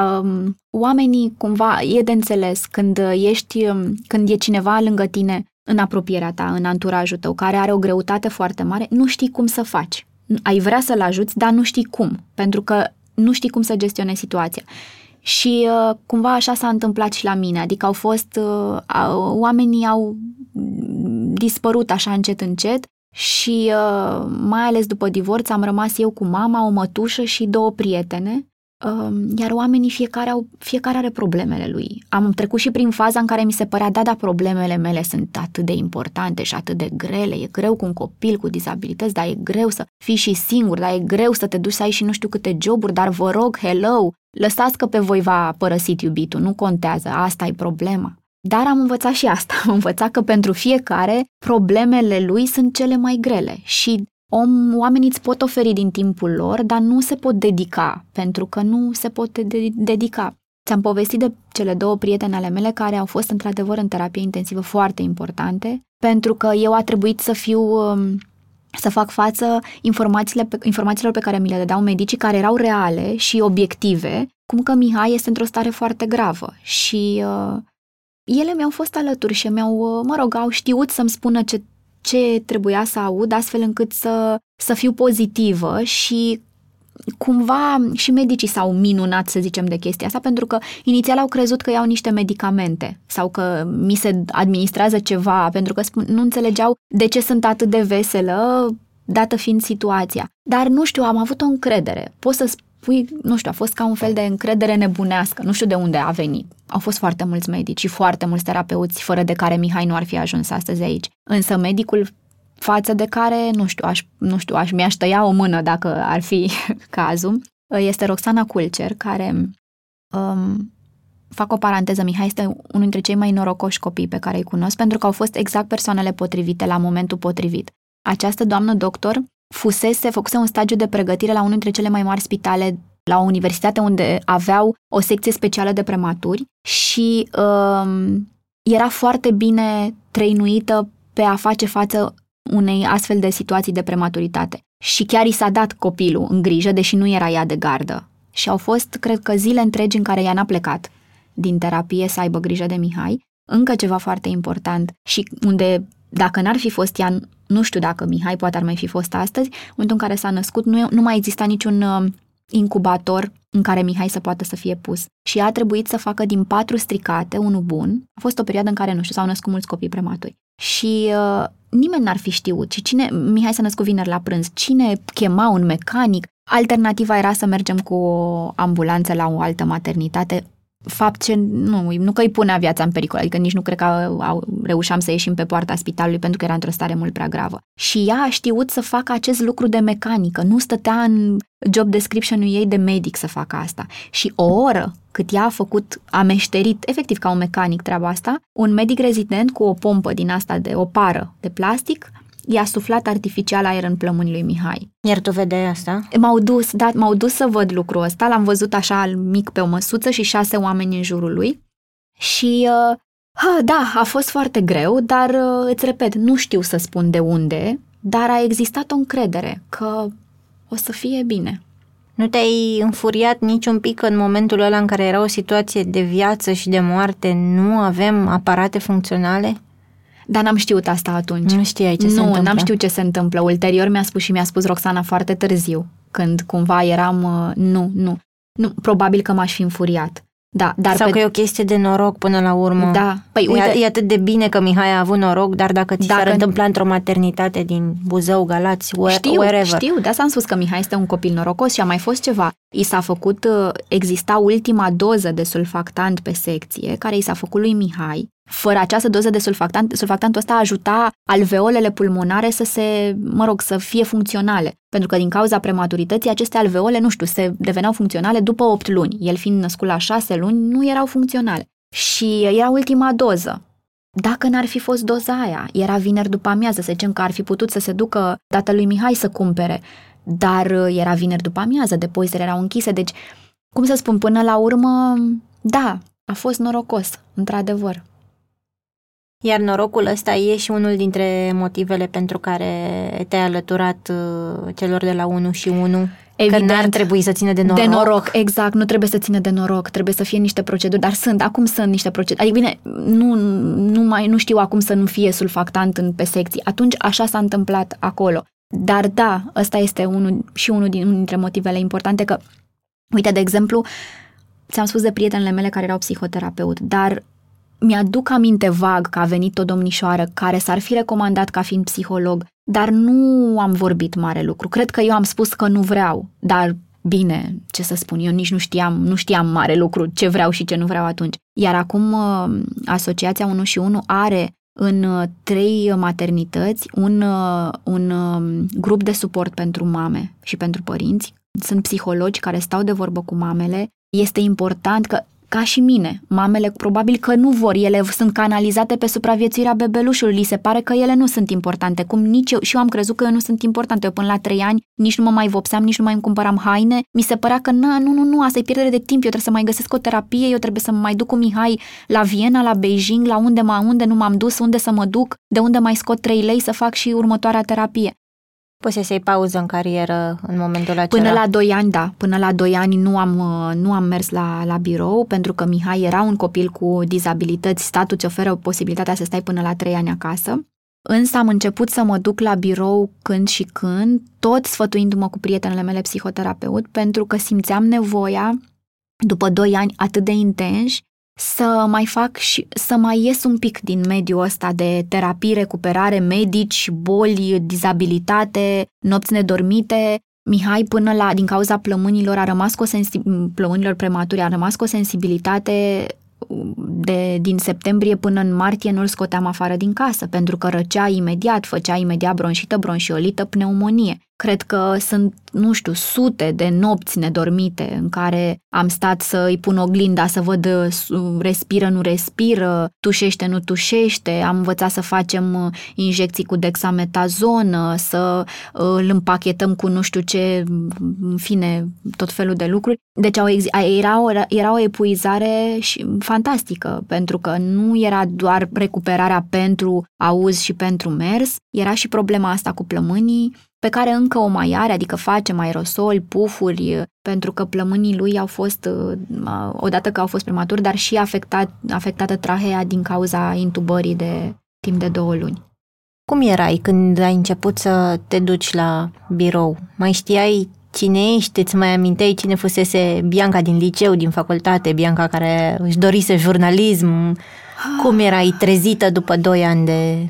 um, oamenii cumva e de înțeles când ești, um, când e cineva lângă tine în apropierea ta, în anturajul tău, care are o greutate foarte mare, nu știi cum să faci. Ai vrea să-l ajuți, dar nu știi cum, pentru că nu știi cum să gestionezi situația. Și uh, cumva așa s-a întâmplat și la mine, adică au fost, uh, oamenii au dispărut așa încet încet și uh, mai ales după divorț am rămas eu cu mama, o mătușă și două prietene, uh, iar oamenii fiecare, au, fiecare are problemele lui. Am trecut și prin faza în care mi se părea, da, dar problemele mele sunt atât de importante și atât de grele, e greu cu un copil cu dizabilități, dar e greu să fii și singur, dar e greu să te duci să ai și nu știu câte joburi, dar vă rog, hello, lăsați că pe voi va părăsit iubitul, nu contează, asta e problema. Dar am învățat și asta, am învățat că pentru fiecare problemele lui sunt cele mai grele și om, oamenii îți pot oferi din timpul lor, dar nu se pot dedica, pentru că nu se pot de- dedica. Ți-am povestit de cele două prietene ale mele care au fost într-adevăr în terapie intensivă foarte importante, pentru că eu a trebuit să fiu um, să fac față informațiile pe, informațiilor pe care mi le dădeau medicii, care erau reale și obiective, cum că Mihai este într-o stare foarte gravă. Și uh, ele mi-au fost alături și mi-au, uh, mă rog, au știut să-mi spună ce, ce trebuia să aud, astfel încât să, să fiu pozitivă și cumva și medicii s-au minunat, să zicem, de chestia asta, pentru că inițial au crezut că iau niște medicamente sau că mi se administrează ceva, pentru că nu înțelegeau de ce sunt atât de veselă, dată fiind situația. Dar nu știu, am avut o încredere. Pot să spui, nu știu, a fost ca un fel de încredere nebunească, nu știu de unde a venit. Au fost foarte mulți medici și foarte mulți terapeuți, fără de care Mihai nu ar fi ajuns astăzi aici. Însă medicul față de care, nu știu, aș, nu știu, aș, mi-aș tăia o mână dacă ar fi cazul, este Roxana Culcer, care, um, fac o paranteză, Mihai este unul dintre cei mai norocoși copii pe care îi cunosc, pentru că au fost exact persoanele potrivite la momentul potrivit. Această doamnă doctor fusese, făcuse un stagiu de pregătire la unul dintre cele mai mari spitale la o universitate unde aveau o secție specială de prematuri și um, era foarte bine trăinuită pe a face față unei astfel de situații de prematuritate. Și chiar i s-a dat copilul în grijă, deși nu era ea de gardă. Și au fost, cred că, zile întregi în care ea n-a plecat din terapie să aibă grijă de Mihai. Încă ceva foarte important și unde, dacă n-ar fi fost ea, nu știu dacă Mihai poate ar mai fi fost astăzi, în momentul în care s-a născut, nu, nu mai exista niciun uh, incubator în care Mihai să poată să fie pus. Și a trebuit să facă din patru stricate unul bun. A fost o perioadă în care, nu știu, s-au născut mulți copii prematuri. Și uh, nimeni n-ar fi știut. Și cine, Mihai s-a născut vineri la prânz, cine chema un mecanic? Alternativa era să mergem cu o ambulanță la o altă maternitate, fapt ce nu, nu că îi punea viața în pericol, adică nici nu cred că au, au, reușeam să ieșim pe poarta spitalului pentru că era într-o stare mult prea gravă. Și ea a știut să facă acest lucru de mecanică, nu stătea în job description-ul ei de medic să facă asta. Și o oră cât ea a făcut, a meșterit, efectiv ca un mecanic treaba asta, un medic rezident cu o pompă din asta de o pară de plastic i-a suflat artificial aer în plămânii lui Mihai. Iar tu vedeai asta? M-au dus, da, m-au dus să văd lucrul ăsta, l-am văzut așa mic pe o măsuță și șase oameni în jurul lui. Și uh, ha, da, a fost foarte greu, dar uh, îți repet, nu știu să spun de unde, dar a existat o încredere că o să fie bine. Nu te-ai înfuriat niciun pic în momentul ăla în care era o situație de viață și de moarte, nu avem aparate funcționale? Dar n-am știut asta atunci. Nu știai ce nu, se întâmplă. Nu, n-am știut ce se întâmplă. Ulterior mi-a spus și mi-a spus Roxana foarte târziu, când cumva eram, uh, nu, nu, nu, probabil că m-aș fi înfuriat. Da, dar Sau pe... că e o chestie de noroc până la urmă. Da. Păi, E- uite- E atât de bine că Mihai a avut noroc, dar dacă ți s-ar Dacă- întâmpla într-o maternitate din Buzău, Galați, where, Știu, wherever. știu, de asta am spus că Mihai este un copil norocos și a mai fost ceva. I s-a făcut, uh, exista ultima doză de sulfactant pe secție, care i s-a făcut lui Mihai. Fără această doză de sulfactant, sulfactantul ăsta ajuta alveolele pulmonare să se, mă rog, să fie funcționale. Pentru că din cauza prematurității, aceste alveole, nu știu, se deveneau funcționale după 8 luni. El fiind născut la 6 luni, nu erau funcționale. Și era ultima doză. Dacă n-ar fi fost doza aia, era vineri după amiază, să zicem că ar fi putut să se ducă tatălui Mihai să cumpere, dar uh, era vineri după amiază, depozitele erau închise, deci, cum să spun, până la urmă, da, a fost norocos, într-adevăr. Iar norocul ăsta e și unul dintre motivele pentru care te-ai alăturat uh, celor de la 1 și 1. Evident. Că n-ar trebui să țină de noroc. De noroc, exact, nu trebuie să țină de noroc, trebuie să fie niște proceduri, dar sunt, acum sunt niște proceduri. Adică bine, nu, nu, mai, nu știu acum să nu fie sulfactant în, pe secții. Atunci așa s-a întâmplat acolo. Dar da, ăsta este unul, și unul, din, unul dintre motivele importante că, uite, de exemplu, ți-am spus de prietenele mele care erau psihoterapeut, dar mi-aduc aminte vag că a venit o domnișoară care s-ar fi recomandat ca fiind psiholog, dar nu am vorbit mare lucru. Cred că eu am spus că nu vreau, dar bine, ce să spun, eu nici nu știam, nu știam mare lucru ce vreau și ce nu vreau atunci. Iar acum uh, Asociația 1 și 1 are în uh, trei maternități un, uh, un um, grup de suport pentru mame și pentru părinți. Sunt psihologi care stau de vorbă cu mamele. Este important că ca și mine. Mamele probabil că nu vor, ele sunt canalizate pe supraviețuirea bebelușului, li se pare că ele nu sunt importante, cum nici eu, și eu am crezut că eu nu sunt importante. Eu până la trei ani nici nu mă mai vopseam, nici nu mai îmi cumpăram haine, mi se părea că na, nu, nu, nu, asta e pierdere de timp, eu trebuie să mai găsesc o terapie, eu trebuie să mă mai duc cu Mihai la Viena, la Beijing, la unde, mă, unde nu m-am dus, unde să mă duc, de unde mai scot 3 lei să fac și următoarea terapie. Poți să iei pauză în carieră în momentul acela? Până la 2 ani, da. Până la 2 ani nu am, nu am mers la, la birou pentru că Mihai era un copil cu dizabilități. Statul îți oferă posibilitatea să stai până la 3 ani acasă. Însă am început să mă duc la birou când și când, tot sfătuindu-mă cu prietenele mele psihoterapeut, pentru că simțeam nevoia, după 2 ani atât de intenși, să mai fac și să mai ies un pic din mediul ăsta de terapie, recuperare, medici, boli, dizabilitate, nopți nedormite. Mihai până la, din cauza plămânilor, a rămas cu o sensi- plămânilor prematuri, a rămas cu o sensibilitate de, din septembrie până în martie nu-l scoteam afară din casă, pentru că răcea imediat, făcea imediat bronșită, bronșiolită, pneumonie. Cred că sunt, nu știu, sute de nopți nedormite în care am stat să îi pun oglinda, să văd uh, respiră, nu respiră, tușește, nu tușește, am învățat să facem uh, injecții cu dexametazonă, să uh, îl împachetăm cu nu știu ce, în fine, tot felul de lucruri. Deci au, era, o, era o epuizare și fantastică, pentru că nu era doar recuperarea pentru auz și pentru mers, era și problema asta cu plămânii, pe care încă o mai are, adică face mai aerosoli, pufuri, pentru că plămânii lui au fost, uh, odată că au fost prematuri, dar și afectat, afectată trahea din cauza intubării de timp de două luni. Cum erai când ai început să te duci la birou? Mai știai cine ești? Îți mai aminteai cine fusese Bianca din liceu, din facultate, Bianca care își dorise jurnalism? Cum erai trezită după doi ani de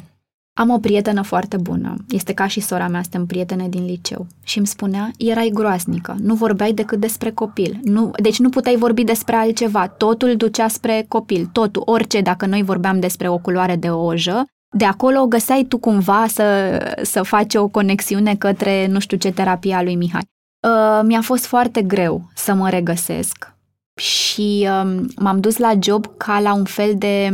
am o prietenă foarte bună, este ca și sora mea, suntem prietene din liceu. Și îmi spunea, erai groasnică, nu vorbeai decât despre copil, nu, deci nu puteai vorbi despre altceva, totul ducea spre copil, totul, orice, dacă noi vorbeam despre o culoare de ojă, de acolo găseai tu cumva să, să faci o conexiune către nu știu ce terapia lui Mihai. Uh, mi-a fost foarte greu să mă regăsesc. Și uh, m-am dus la job ca la un fel de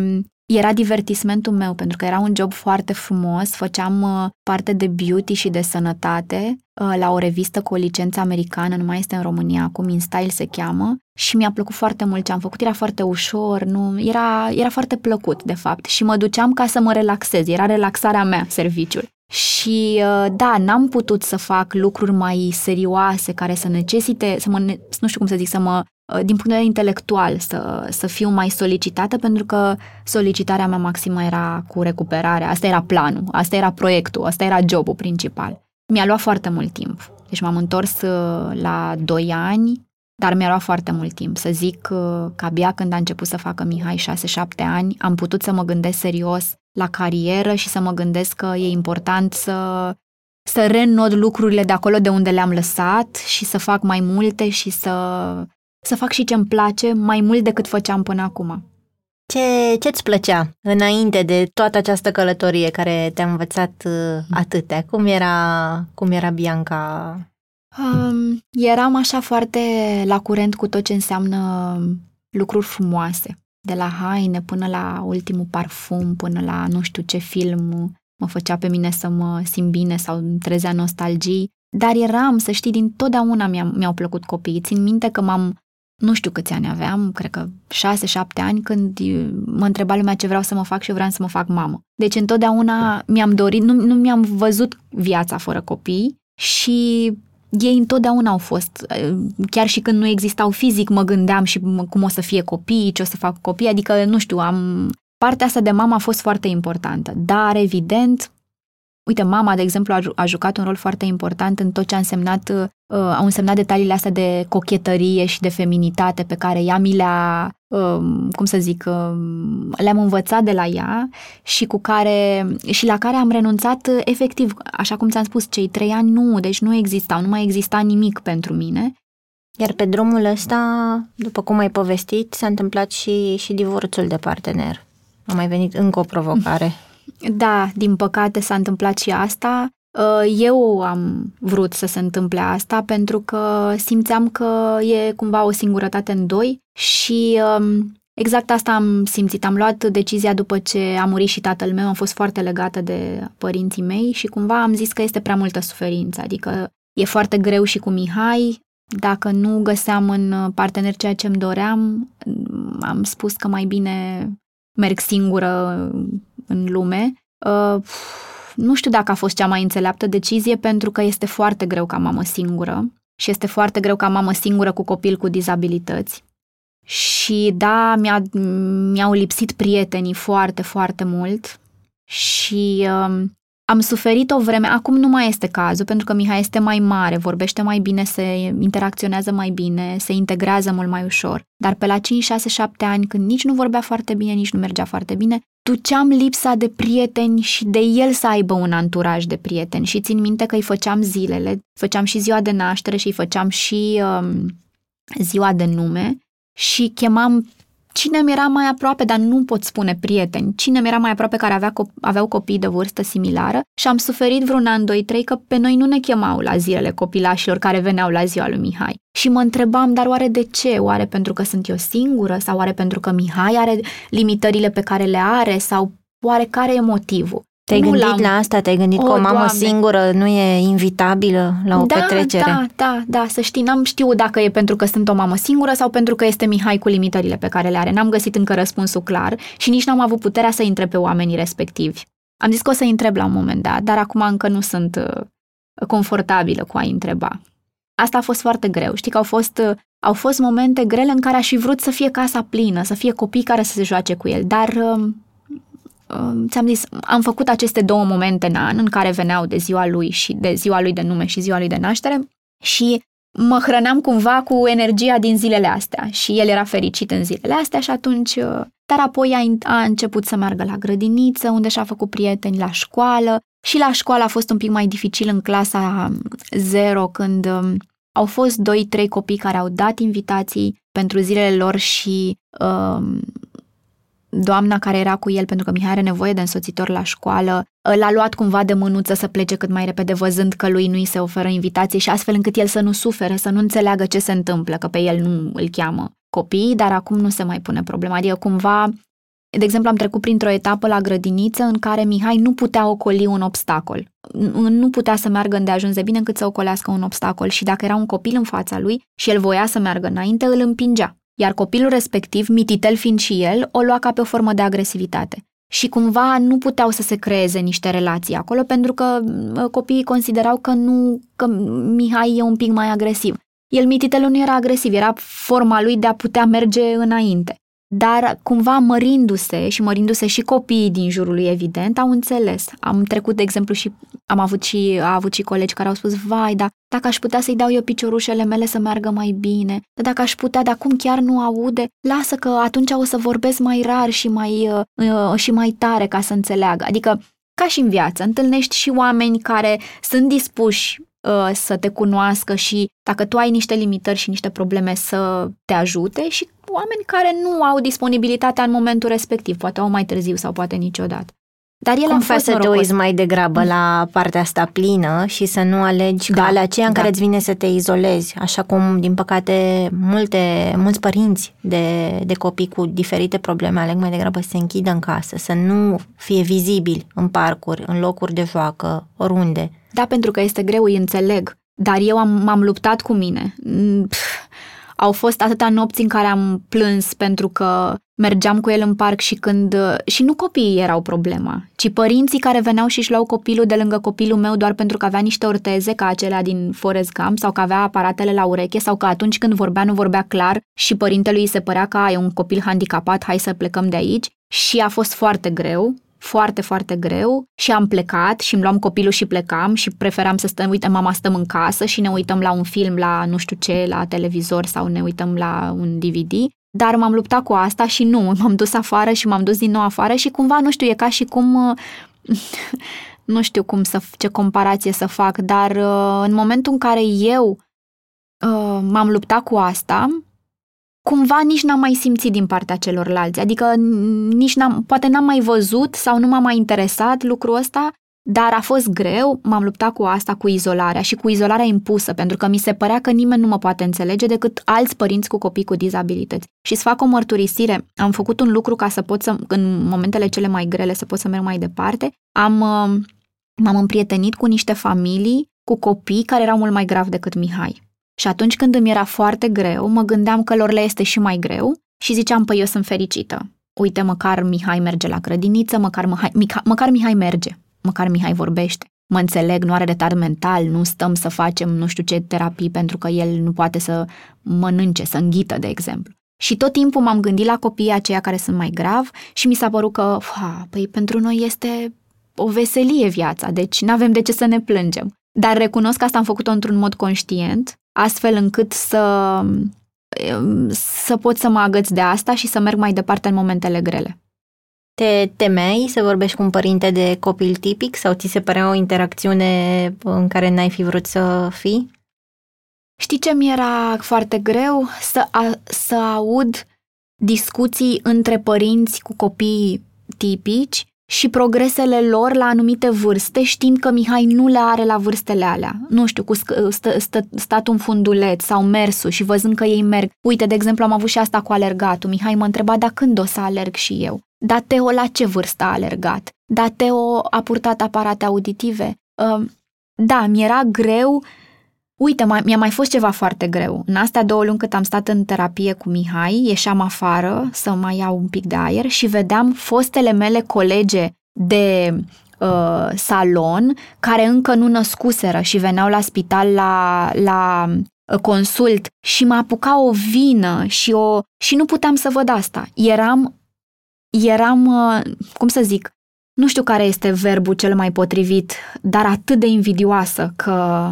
era divertismentul meu, pentru că era un job foarte frumos, făceam uh, parte de beauty și de sănătate uh, la o revistă cu o licență americană, nu mai este în România acum, InStyle se cheamă, și mi-a plăcut foarte mult ce am făcut, era foarte ușor, nu, era, era foarte plăcut, de fapt, și mă duceam ca să mă relaxez, era relaxarea mea, serviciul. Și uh, da, n-am putut să fac lucruri mai serioase care să necesite, să mă, nu știu cum să zic, să mă Uh, din punct de vedere intelectual să, să fiu mai solicitată pentru că solicitarea mea maximă era cu recuperarea, asta era planul, asta era proiectul, asta era jobul principal. Mi-a luat foarte mult timp. Deci m-am întors uh, la 2 ani, dar mi-a luat foarte mult timp. Să zic uh, că abia când a început să facă Mihai 6-7 ani, am putut să mă gândesc serios la carieră și să mă gândesc că e important să să renod lucrurile de acolo de unde le-am lăsat și să fac mai multe și să să fac și ce-mi place mai mult decât făceam până acum. Ce, ce-ți plăcea înainte de toată această călătorie care te-a învățat uh, atâtea? Cum era, cum era Bianca? Um, eram așa foarte la curent cu tot ce înseamnă lucruri frumoase. De la haine până la ultimul parfum, până la nu știu ce film mă făcea pe mine să mă simt bine sau îmi trezea nostalgii. Dar eram, să știi, din totdeauna mi-au plăcut copiii. Țin minte că m-am nu știu câți ani aveam, cred că 6-7 ani, când mă întreba lumea ce vreau să mă fac și eu vreau să mă fac mamă. Deci întotdeauna mi-am dorit, nu, nu mi-am văzut viața fără copii și ei întotdeauna au fost, chiar și când nu existau fizic, mă gândeam și cum o să fie copii, ce o să fac copii, adică, nu știu, am... Partea asta de mamă a fost foarte importantă, dar, evident, Uite, mama, de exemplu, a, a jucat un rol foarte important în tot ce a însemnat, uh, au însemnat detaliile astea de cochetărie și de feminitate pe care ea mi le-a, uh, cum să zic, uh, le-am învățat de la ea și cu care, și la care am renunțat uh, efectiv, așa cum ți-am spus, cei trei ani nu, deci nu existau, nu mai exista nimic pentru mine. Iar pe drumul ăsta, după cum ai povestit, s-a întâmplat și, și divorțul de partener. A mai venit încă o provocare. Da, din păcate s-a întâmplat și asta. Uh, eu am vrut să se întâmple asta pentru că simțeam că e cumva o singurătate în doi și um, exact asta am simțit. Am luat decizia după ce a murit și tatăl meu, am fost foarte legată de părinții mei și cumva am zis că este prea multă suferință, adică e foarte greu și cu Mihai, dacă nu găseam în partener ceea ce îmi doream, am spus că mai bine merg singură în lume. Uh, nu știu dacă a fost cea mai înțeleaptă decizie pentru că este foarte greu ca mamă singură și este foarte greu ca mamă singură cu copil cu dizabilități. Și da, mi-a, mi-au lipsit prietenii foarte, foarte mult și uh, am suferit o vreme, acum nu mai este cazul, pentru că Mihai este mai mare, vorbește mai bine, se interacționează mai bine, se integrează mult mai ușor. Dar pe la 5, 6, 7 ani, când nici nu vorbea foarte bine, nici nu mergea foarte bine, duceam lipsa de prieteni și de el să aibă un anturaj de prieteni. Și țin minte că îi făceam zilele, făceam și ziua de naștere și îi făceam și um, ziua de nume și chemam cine mi era mai aproape, dar nu pot spune prieteni, cine mi era mai aproape care avea cop- aveau copii de vârstă similară și am suferit vreun an, doi, trei că pe noi nu ne chemau la zilele copilașilor care veneau la ziua lui Mihai. Și mă întrebam, dar oare de ce? Oare pentru că sunt eu singură? Sau oare pentru că Mihai are limitările pe care le are? Sau oare care e motivul? Te-ai nu gândit la asta? Te-ai gândit o, că o mamă Doamne. singură nu e invitabilă la o da, petrecere? Da, da, da, să știi, n-am știut dacă e pentru că sunt o mamă singură sau pentru că este Mihai cu limitările pe care le are. N-am găsit încă răspunsul clar și nici n-am avut puterea să intre pe oamenii respectivi. Am zis că o să întreb la un moment dat, dar acum încă nu sunt uh, confortabilă cu a întreba. Asta a fost foarte greu. Știi că au fost, uh, au fost momente grele în care aș fi vrut să fie casa plină, să fie copii care să se joace cu el, dar um, ți-am zis, am făcut aceste două momente în an în care veneau de ziua lui și de ziua lui de nume și ziua lui de naștere și mă hrăneam cumva cu energia din zilele astea și el era fericit în zilele astea și atunci, uh, dar apoi a, a început să meargă la grădiniță unde și-a făcut prieteni la școală și la școală a fost un pic mai dificil în clasa 0 când um, au fost doi, trei copii care au dat invitații pentru zilele lor și um, doamna care era cu el, pentru că Mihai are nevoie de însoțitor la școală, l-a luat cumva de mânuță să plece cât mai repede, văzând că lui nu îi se oferă invitație și astfel încât el să nu sufere, să nu înțeleagă ce se întâmplă, că pe el nu îl cheamă copiii, dar acum nu se mai pune problema. Adică cumva, de exemplu, am trecut printr-o etapă la grădiniță în care Mihai nu putea ocoli un obstacol. Nu putea să meargă îndeajuns de bine încât să ocolească un obstacol și dacă era un copil în fața lui și el voia să meargă înainte, îl împingea iar copilul respectiv, mititel fiind și el, o lua ca pe o formă de agresivitate. Și cumva nu puteau să se creeze niște relații acolo pentru că copiii considerau că nu, că Mihai e un pic mai agresiv. El mititelul nu era agresiv, era forma lui de a putea merge înainte. Dar cumva mărindu-se și mărindu-se și copiii din jurul lui, evident, au înțeles. Am trecut, de exemplu, și am avut și, a avut și colegi care au spus, vai, da, dacă aș putea să-i dau eu piciorușele mele să meargă mai bine, dacă aș putea, dar acum chiar nu aude, lasă că atunci o să vorbesc mai rar și mai, uh, uh, și mai tare ca să înțeleagă. Adică, ca și în viață, întâlnești și oameni care sunt dispuși uh, să te cunoască și dacă tu ai niște limitări și niște probleme să te ajute și oameni care nu au disponibilitatea în momentul respectiv, poate au mai târziu sau poate niciodată. Dar el Cum a fost să te uiți mai degrabă la partea asta plină și să nu alegi da, calea aceea în da. care îți vine să te izolezi, așa cum, din păcate, multe, mulți părinți de, de copii cu diferite probleme aleg mai degrabă să se închidă în casă, să nu fie vizibil în parcuri, în locuri de joacă, oriunde. Da, pentru că este greu, îi înțeleg, dar eu am, m-am luptat cu mine. Pff, au fost atâtea nopți în care am plâns pentru că mergeam cu el în parc și când... Și nu copiii erau problema, ci părinții care veneau și își luau copilul de lângă copilul meu doar pentru că avea niște orteze ca acelea din Forest Gump sau că avea aparatele la ureche sau că atunci când vorbea nu vorbea clar și părintelui îi se părea că e un copil handicapat, hai să plecăm de aici. Și a fost foarte greu foarte, foarte greu și am plecat și îmi luam copilul și plecam și preferam să stăm, uite, mama stăm în casă și ne uităm la un film, la nu știu ce, la televizor sau ne uităm la un DVD. Dar m-am luptat cu asta și nu, m-am dus afară și m-am dus din nou afară și cumva, nu știu, e ca și cum... nu știu cum să, ce comparație să fac, dar uh, în momentul în care eu uh, m-am luptat cu asta, cumva nici n-am mai simțit din partea celorlalți. Adică nici n-am, poate n-am mai văzut sau nu m-a mai interesat lucrul ăsta, dar a fost greu, m-am luptat cu asta, cu izolarea și cu izolarea impusă, pentru că mi se părea că nimeni nu mă poate înțelege decât alți părinți cu copii cu dizabilități. Și să fac o mărturisire, am făcut un lucru ca să pot să, în momentele cele mai grele, să pot să merg mai departe. Am, uh, m-am împrietenit cu niște familii, cu copii care erau mult mai grav decât Mihai. Și atunci când îmi era foarte greu, mă gândeam că lor le este și mai greu și ziceam, păi eu sunt fericită. Uite, măcar Mihai merge la grădiniță, măcar, Mihai, Mica, măcar Mihai merge, măcar Mihai vorbește. Mă înțeleg, nu are retard mental, nu stăm să facem nu știu ce terapii pentru că el nu poate să mănânce, să înghită, de exemplu. Și tot timpul m-am gândit la copiii aceia care sunt mai grav și mi s-a părut că, fa, păi pentru noi este o veselie viața, deci nu avem de ce să ne plângem. Dar recunosc că asta am făcut-o într-un mod conștient, astfel încât să, să pot să mă agăț de asta și să merg mai departe în momentele grele. Te temeai să vorbești cu un părinte de copil tipic sau ți se părea o interacțiune în care n-ai fi vrut să fii? Știi ce mi era foarte greu? Să, a, să aud discuții între părinți cu copii tipici și progresele lor la anumite vârste, știind că Mihai nu le are la vârstele alea. Nu știu, cu stă, stă, statul în funduleț sau mersul și văzând că ei merg. Uite, de exemplu, am avut și asta cu alergatul. Mihai mă întreba, da când o să alerg și eu? Da, Teo la ce vârstă a alergat? Da, Teo a purtat aparate auditive? Uh, da, mi-era greu Uite, mai, mi-a mai fost ceva foarte greu. În astea două luni cât am stat în terapie cu Mihai, ieșeam afară să mai iau un pic de aer și vedeam fostele mele colege de uh, salon care încă nu născuseră și veneau la spital la, la uh, consult și mă apuca o vină și, o, și nu puteam să văd asta. Eram, eram, uh, cum să zic, nu știu care este verbul cel mai potrivit, dar atât de invidioasă că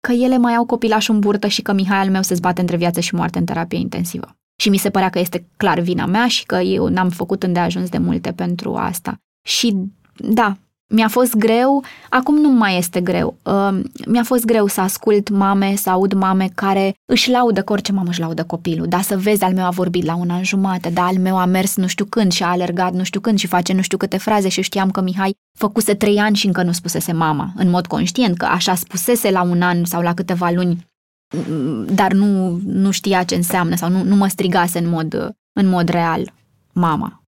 că ele mai au copilașul în burtă și că Mihai al meu se zbate între viață și moarte în terapie intensivă. Și mi se părea că este clar vina mea și că eu n-am făcut îndeajuns de multe pentru asta. Și da, mi-a fost greu, acum nu mai este greu. Uh, mi-a fost greu să ascult mame, să aud mame care își laudă, că orice mamă își laudă copilul, dar să vezi al meu a vorbit la un an jumate, dar al meu a mers nu știu când și a alergat nu știu când și face nu știu câte fraze și știam că Mihai făcuse trei ani și încă nu spusese mama, în mod conștient, că așa spusese la un an sau la câteva luni, dar nu, nu știa ce înseamnă sau nu, nu mă strigase în mod, în mod real mama.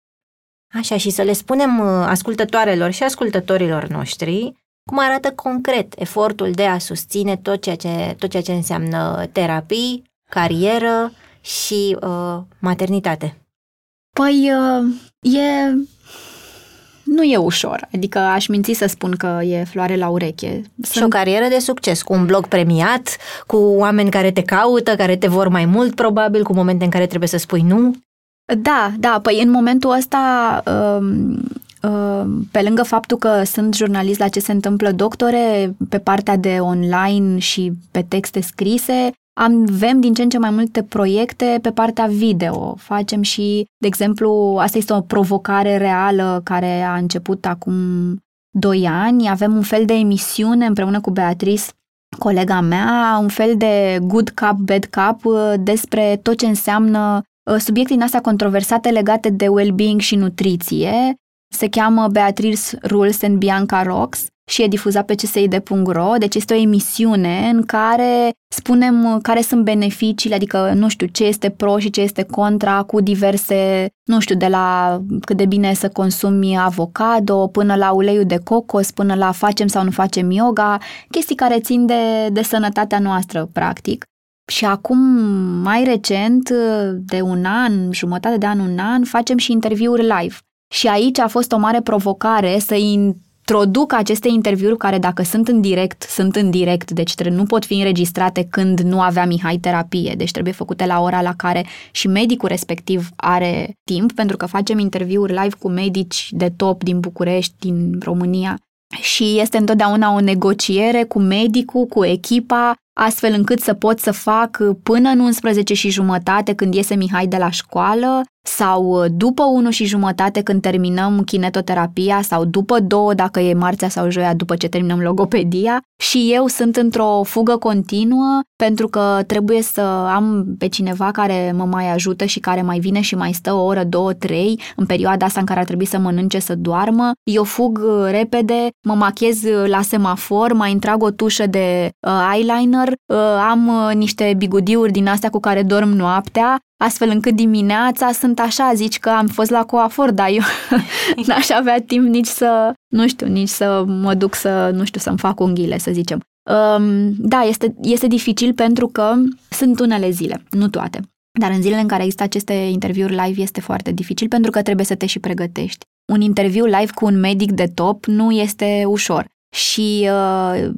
Așa, și să le spunem uh, ascultătoarelor și ascultătorilor noștri cum arată concret efortul de a susține tot ceea ce, tot ceea ce înseamnă terapii, carieră și uh, maternitate. Păi, uh, e... Nu e ușor, adică aș minți să spun că e floare la ureche. Sunt... Și o carieră de succes, cu un blog premiat, cu oameni care te caută, care te vor mai mult, probabil, cu momente în care trebuie să spui nu. Da, da, păi în momentul ăsta, um, um, pe lângă faptul că sunt jurnalist la ce se întâmplă doctore, pe partea de online și pe texte scrise, avem din ce în ce mai multe proiecte pe partea video. Facem și, de exemplu, asta este o provocare reală care a început acum 2 ani. Avem un fel de emisiune împreună cu Beatrice colega mea, un fel de good cup, bad cup uh, despre tot ce înseamnă Uh, subiecte din astea controversate legate de well-being și nutriție. Se cheamă Beatrice Rules and Bianca Rocks și e difuzat pe csid.ro, deci este o emisiune în care spunem care sunt beneficiile, adică nu știu ce este pro și ce este contra cu diverse, nu știu, de la cât de bine să consumi avocado, până la uleiul de cocos, până la facem sau nu facem yoga, chestii care țin de, de sănătatea noastră, practic. Și acum, mai recent, de un an, jumătate de an, un an, facem și interviuri live. Și aici a fost o mare provocare să introduc aceste interviuri care dacă sunt în direct, sunt în direct, deci nu pot fi înregistrate când nu avea Mihai terapie, deci trebuie făcute la ora la care și medicul respectiv are timp, pentru că facem interviuri live cu medici de top din București, din România. Și este întotdeauna o negociere cu medicul, cu echipa, astfel încât să pot să fac până în 11 și jumătate când iese Mihai de la școală, sau uh, după 1 și jumătate când terminăm kinetoterapia sau după 2 dacă e marțea sau joia după ce terminăm logopedia și eu sunt într-o fugă continuă pentru că trebuie să am pe cineva care mă mai ajută și care mai vine și mai stă o oră, două, trei în perioada asta în care ar trebui să mănânce, să doarmă. Eu fug uh, repede, mă machez uh, la semafor, mai intrag o tușă de uh, eyeliner, uh, am uh, niște bigudiuri din astea cu care dorm noaptea, astfel încât dimineața sunt așa, zici că am fost la coafor, dar eu n-aș avea timp nici să, nu știu, nici să mă duc să, nu știu, să-mi fac unghiile, să zicem. Um, da, este, este dificil pentru că sunt unele zile, nu toate. Dar în zilele în care există aceste interviuri live este foarte dificil pentru că trebuie să te și pregătești. Un interviu live cu un medic de top nu este ușor și uh,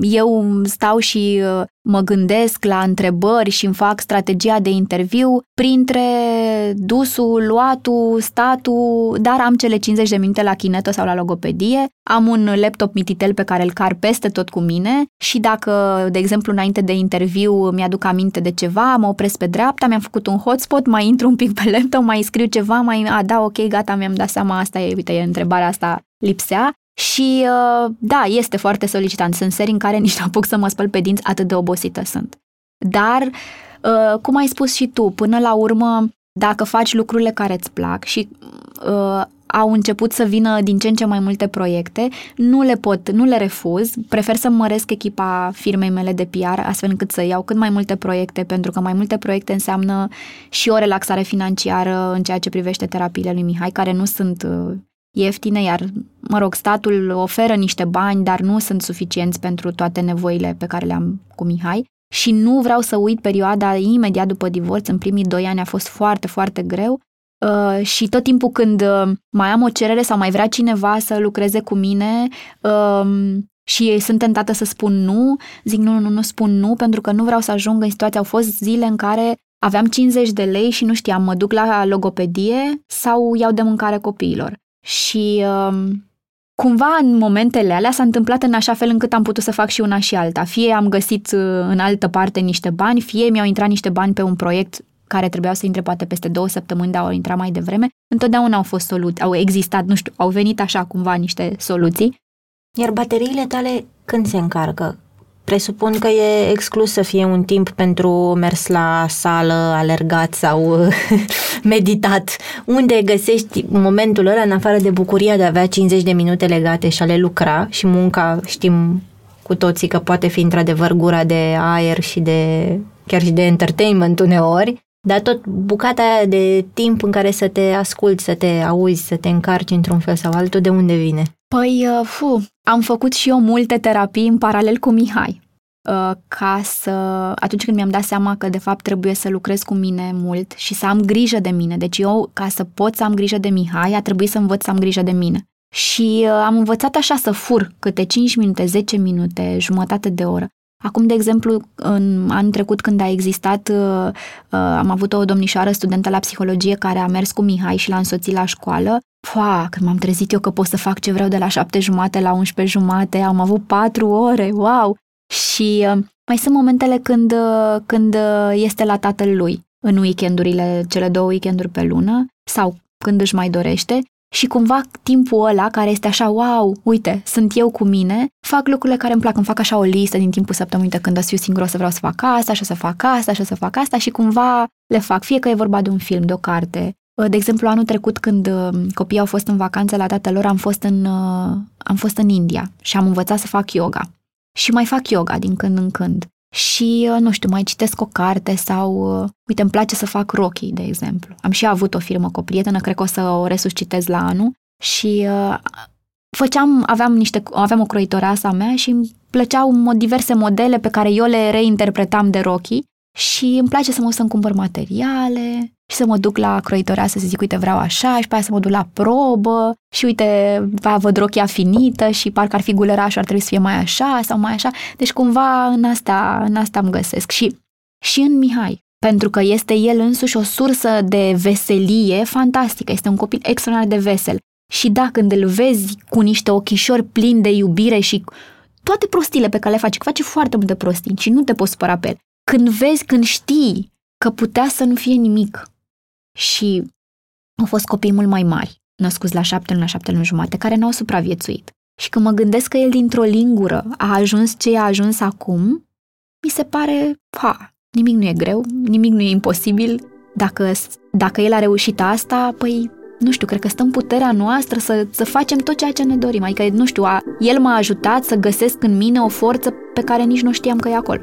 eu stau și uh, mă gândesc la întrebări și îmi fac strategia de interviu printre dusul, luatul, statul, dar am cele 50 de minute la chinetă sau la logopedie, am un laptop mititel pe care îl car peste tot cu mine și dacă, de exemplu, înainte de interviu mi-aduc aminte de ceva, mă opresc pe dreapta, mi-am făcut un hotspot, mai intru un pic pe laptop, mai scriu ceva, mai, a, da, ok, gata, mi-am dat seama, asta e, uite, e întrebarea asta lipsea și uh, da, este foarte solicitant. Sunt seri în care nici nu apuc să mă spăl pe dinți, atât de obosită sunt. Dar, uh, cum ai spus și tu, până la urmă, dacă faci lucrurile care îți plac și uh, au început să vină din ce în ce mai multe proiecte, nu le pot, nu le refuz, prefer să măresc echipa firmei mele de PR astfel încât să iau cât mai multe proiecte, pentru că mai multe proiecte înseamnă și o relaxare financiară în ceea ce privește terapiile lui Mihai, care nu sunt ieftine, iar, mă rog, statul oferă niște bani, dar nu sunt suficienți pentru toate nevoile pe care le-am cu Mihai. Și nu vreau să uit perioada imediat după divorț, în primii doi ani a fost foarte, foarte greu uh, și tot timpul când uh, mai am o cerere sau mai vrea cineva să lucreze cu mine uh, și sunt tentată să spun nu, zic nu, nu, nu spun nu, pentru că nu vreau să ajung în situația. Au fost zile în care aveam 50 de lei și nu știam, mă duc la logopedie sau iau de mâncare copiilor. Și uh, cumva în momentele alea s-a întâmplat în așa fel încât am putut să fac și una și alta. Fie am găsit uh, în altă parte niște bani, fie mi-au intrat niște bani pe un proiect care trebuiau să intre poate peste două săptămâni, dar au intrat mai devreme. Întotdeauna au fost soluții, au existat, nu știu, au venit așa cumva niște soluții. Iar bateriile tale când se încarcă? Presupun că e exclus să fie un timp pentru mers la sală, alergat sau meditat. Unde găsești momentul ăla în afară de bucuria de a avea 50 de minute legate și a le lucra și munca, știm cu toții că poate fi într-adevăr gura de aer și de chiar și de entertainment uneori, dar tot bucata aia de timp în care să te asculți, să te auzi, să te încarci într-un fel sau altul, de unde vine? Păi, uh, fu, am făcut și eu multe terapii în paralel cu Mihai. Uh, ca să, atunci când mi-am dat seama că de fapt trebuie să lucrez cu mine mult și să am grijă de mine. Deci eu, ca să pot să am grijă de Mihai, a trebuit să învăț să am grijă de mine. Și uh, am învățat așa să fur câte 5 minute, 10 minute, jumătate de oră. Acum, de exemplu, în anul trecut când a existat, uh, am avut o domnișoară studentă la psihologie care a mers cu Mihai și l-a însoțit la școală Fa, când m-am trezit eu că pot să fac ce vreau de la șapte jumate la 11 jumate, am avut patru ore, wow! Și uh, mai sunt momentele când, uh, când uh, este la tatăl lui, în weekendurile, cele două weekenduri pe lună, sau când își mai dorește, și cumva timpul ăla care este așa, wow, uite, sunt eu cu mine, fac lucrurile care îmi plac, îmi fac așa o listă din timpul săptămânii de când o să fiu singur, o să vreau să fac asta, și o să fac asta, și o să fac asta și cumva le fac, fie că e vorba de un film, de o carte, de exemplu, anul trecut, când uh, copiii au fost în vacanță la tatăl lor, am fost în, uh, am fost în India și am învățat să fac yoga. Și mai fac yoga din când în când. Și, uh, nu știu, mai citesc o carte sau, uite, îmi place să fac rochi, de exemplu. Am și avut o firmă cu o prietenă, cred că o să o resuscitez la anul și uh, făceam, aveam niște, aveam o croitoreasă a mea și îmi plăceau diverse modele pe care eu le reinterpretam de rochi și îmi place să mă să-mi cumpăr materiale și să mă duc la croitorea să zic, uite, vreau așa și pe aia să mă duc la probă și uite, va văd rochia finită și parcă ar fi gulerașul, ar trebui să fie mai așa sau mai așa. Deci cumva în asta, în asta îmi găsesc. Și, și în Mihai, pentru că este el însuși o sursă de veselie fantastică. Este un copil extraordinar de vesel. Și da, când îl vezi cu niște ochișori plini de iubire și toate prostile pe care le face, că face foarte multe prostii și nu te poți supăra pe el. Când vezi, când știi că putea să nu fie nimic și au fost copii mult mai mari, născuți la șapte luni, la șapte luni jumate, care n-au supraviețuit. Și când mă gândesc că el dintr-o lingură a ajuns ce a ajuns acum, mi se pare, ha, nimic nu e greu, nimic nu e imposibil. Dacă, dacă el a reușit asta, păi, nu știu, cred că stă în puterea noastră să, să facem tot ceea ce ne dorim. Adică, nu știu, a, el m-a ajutat să găsesc în mine o forță pe care nici nu știam că e acolo.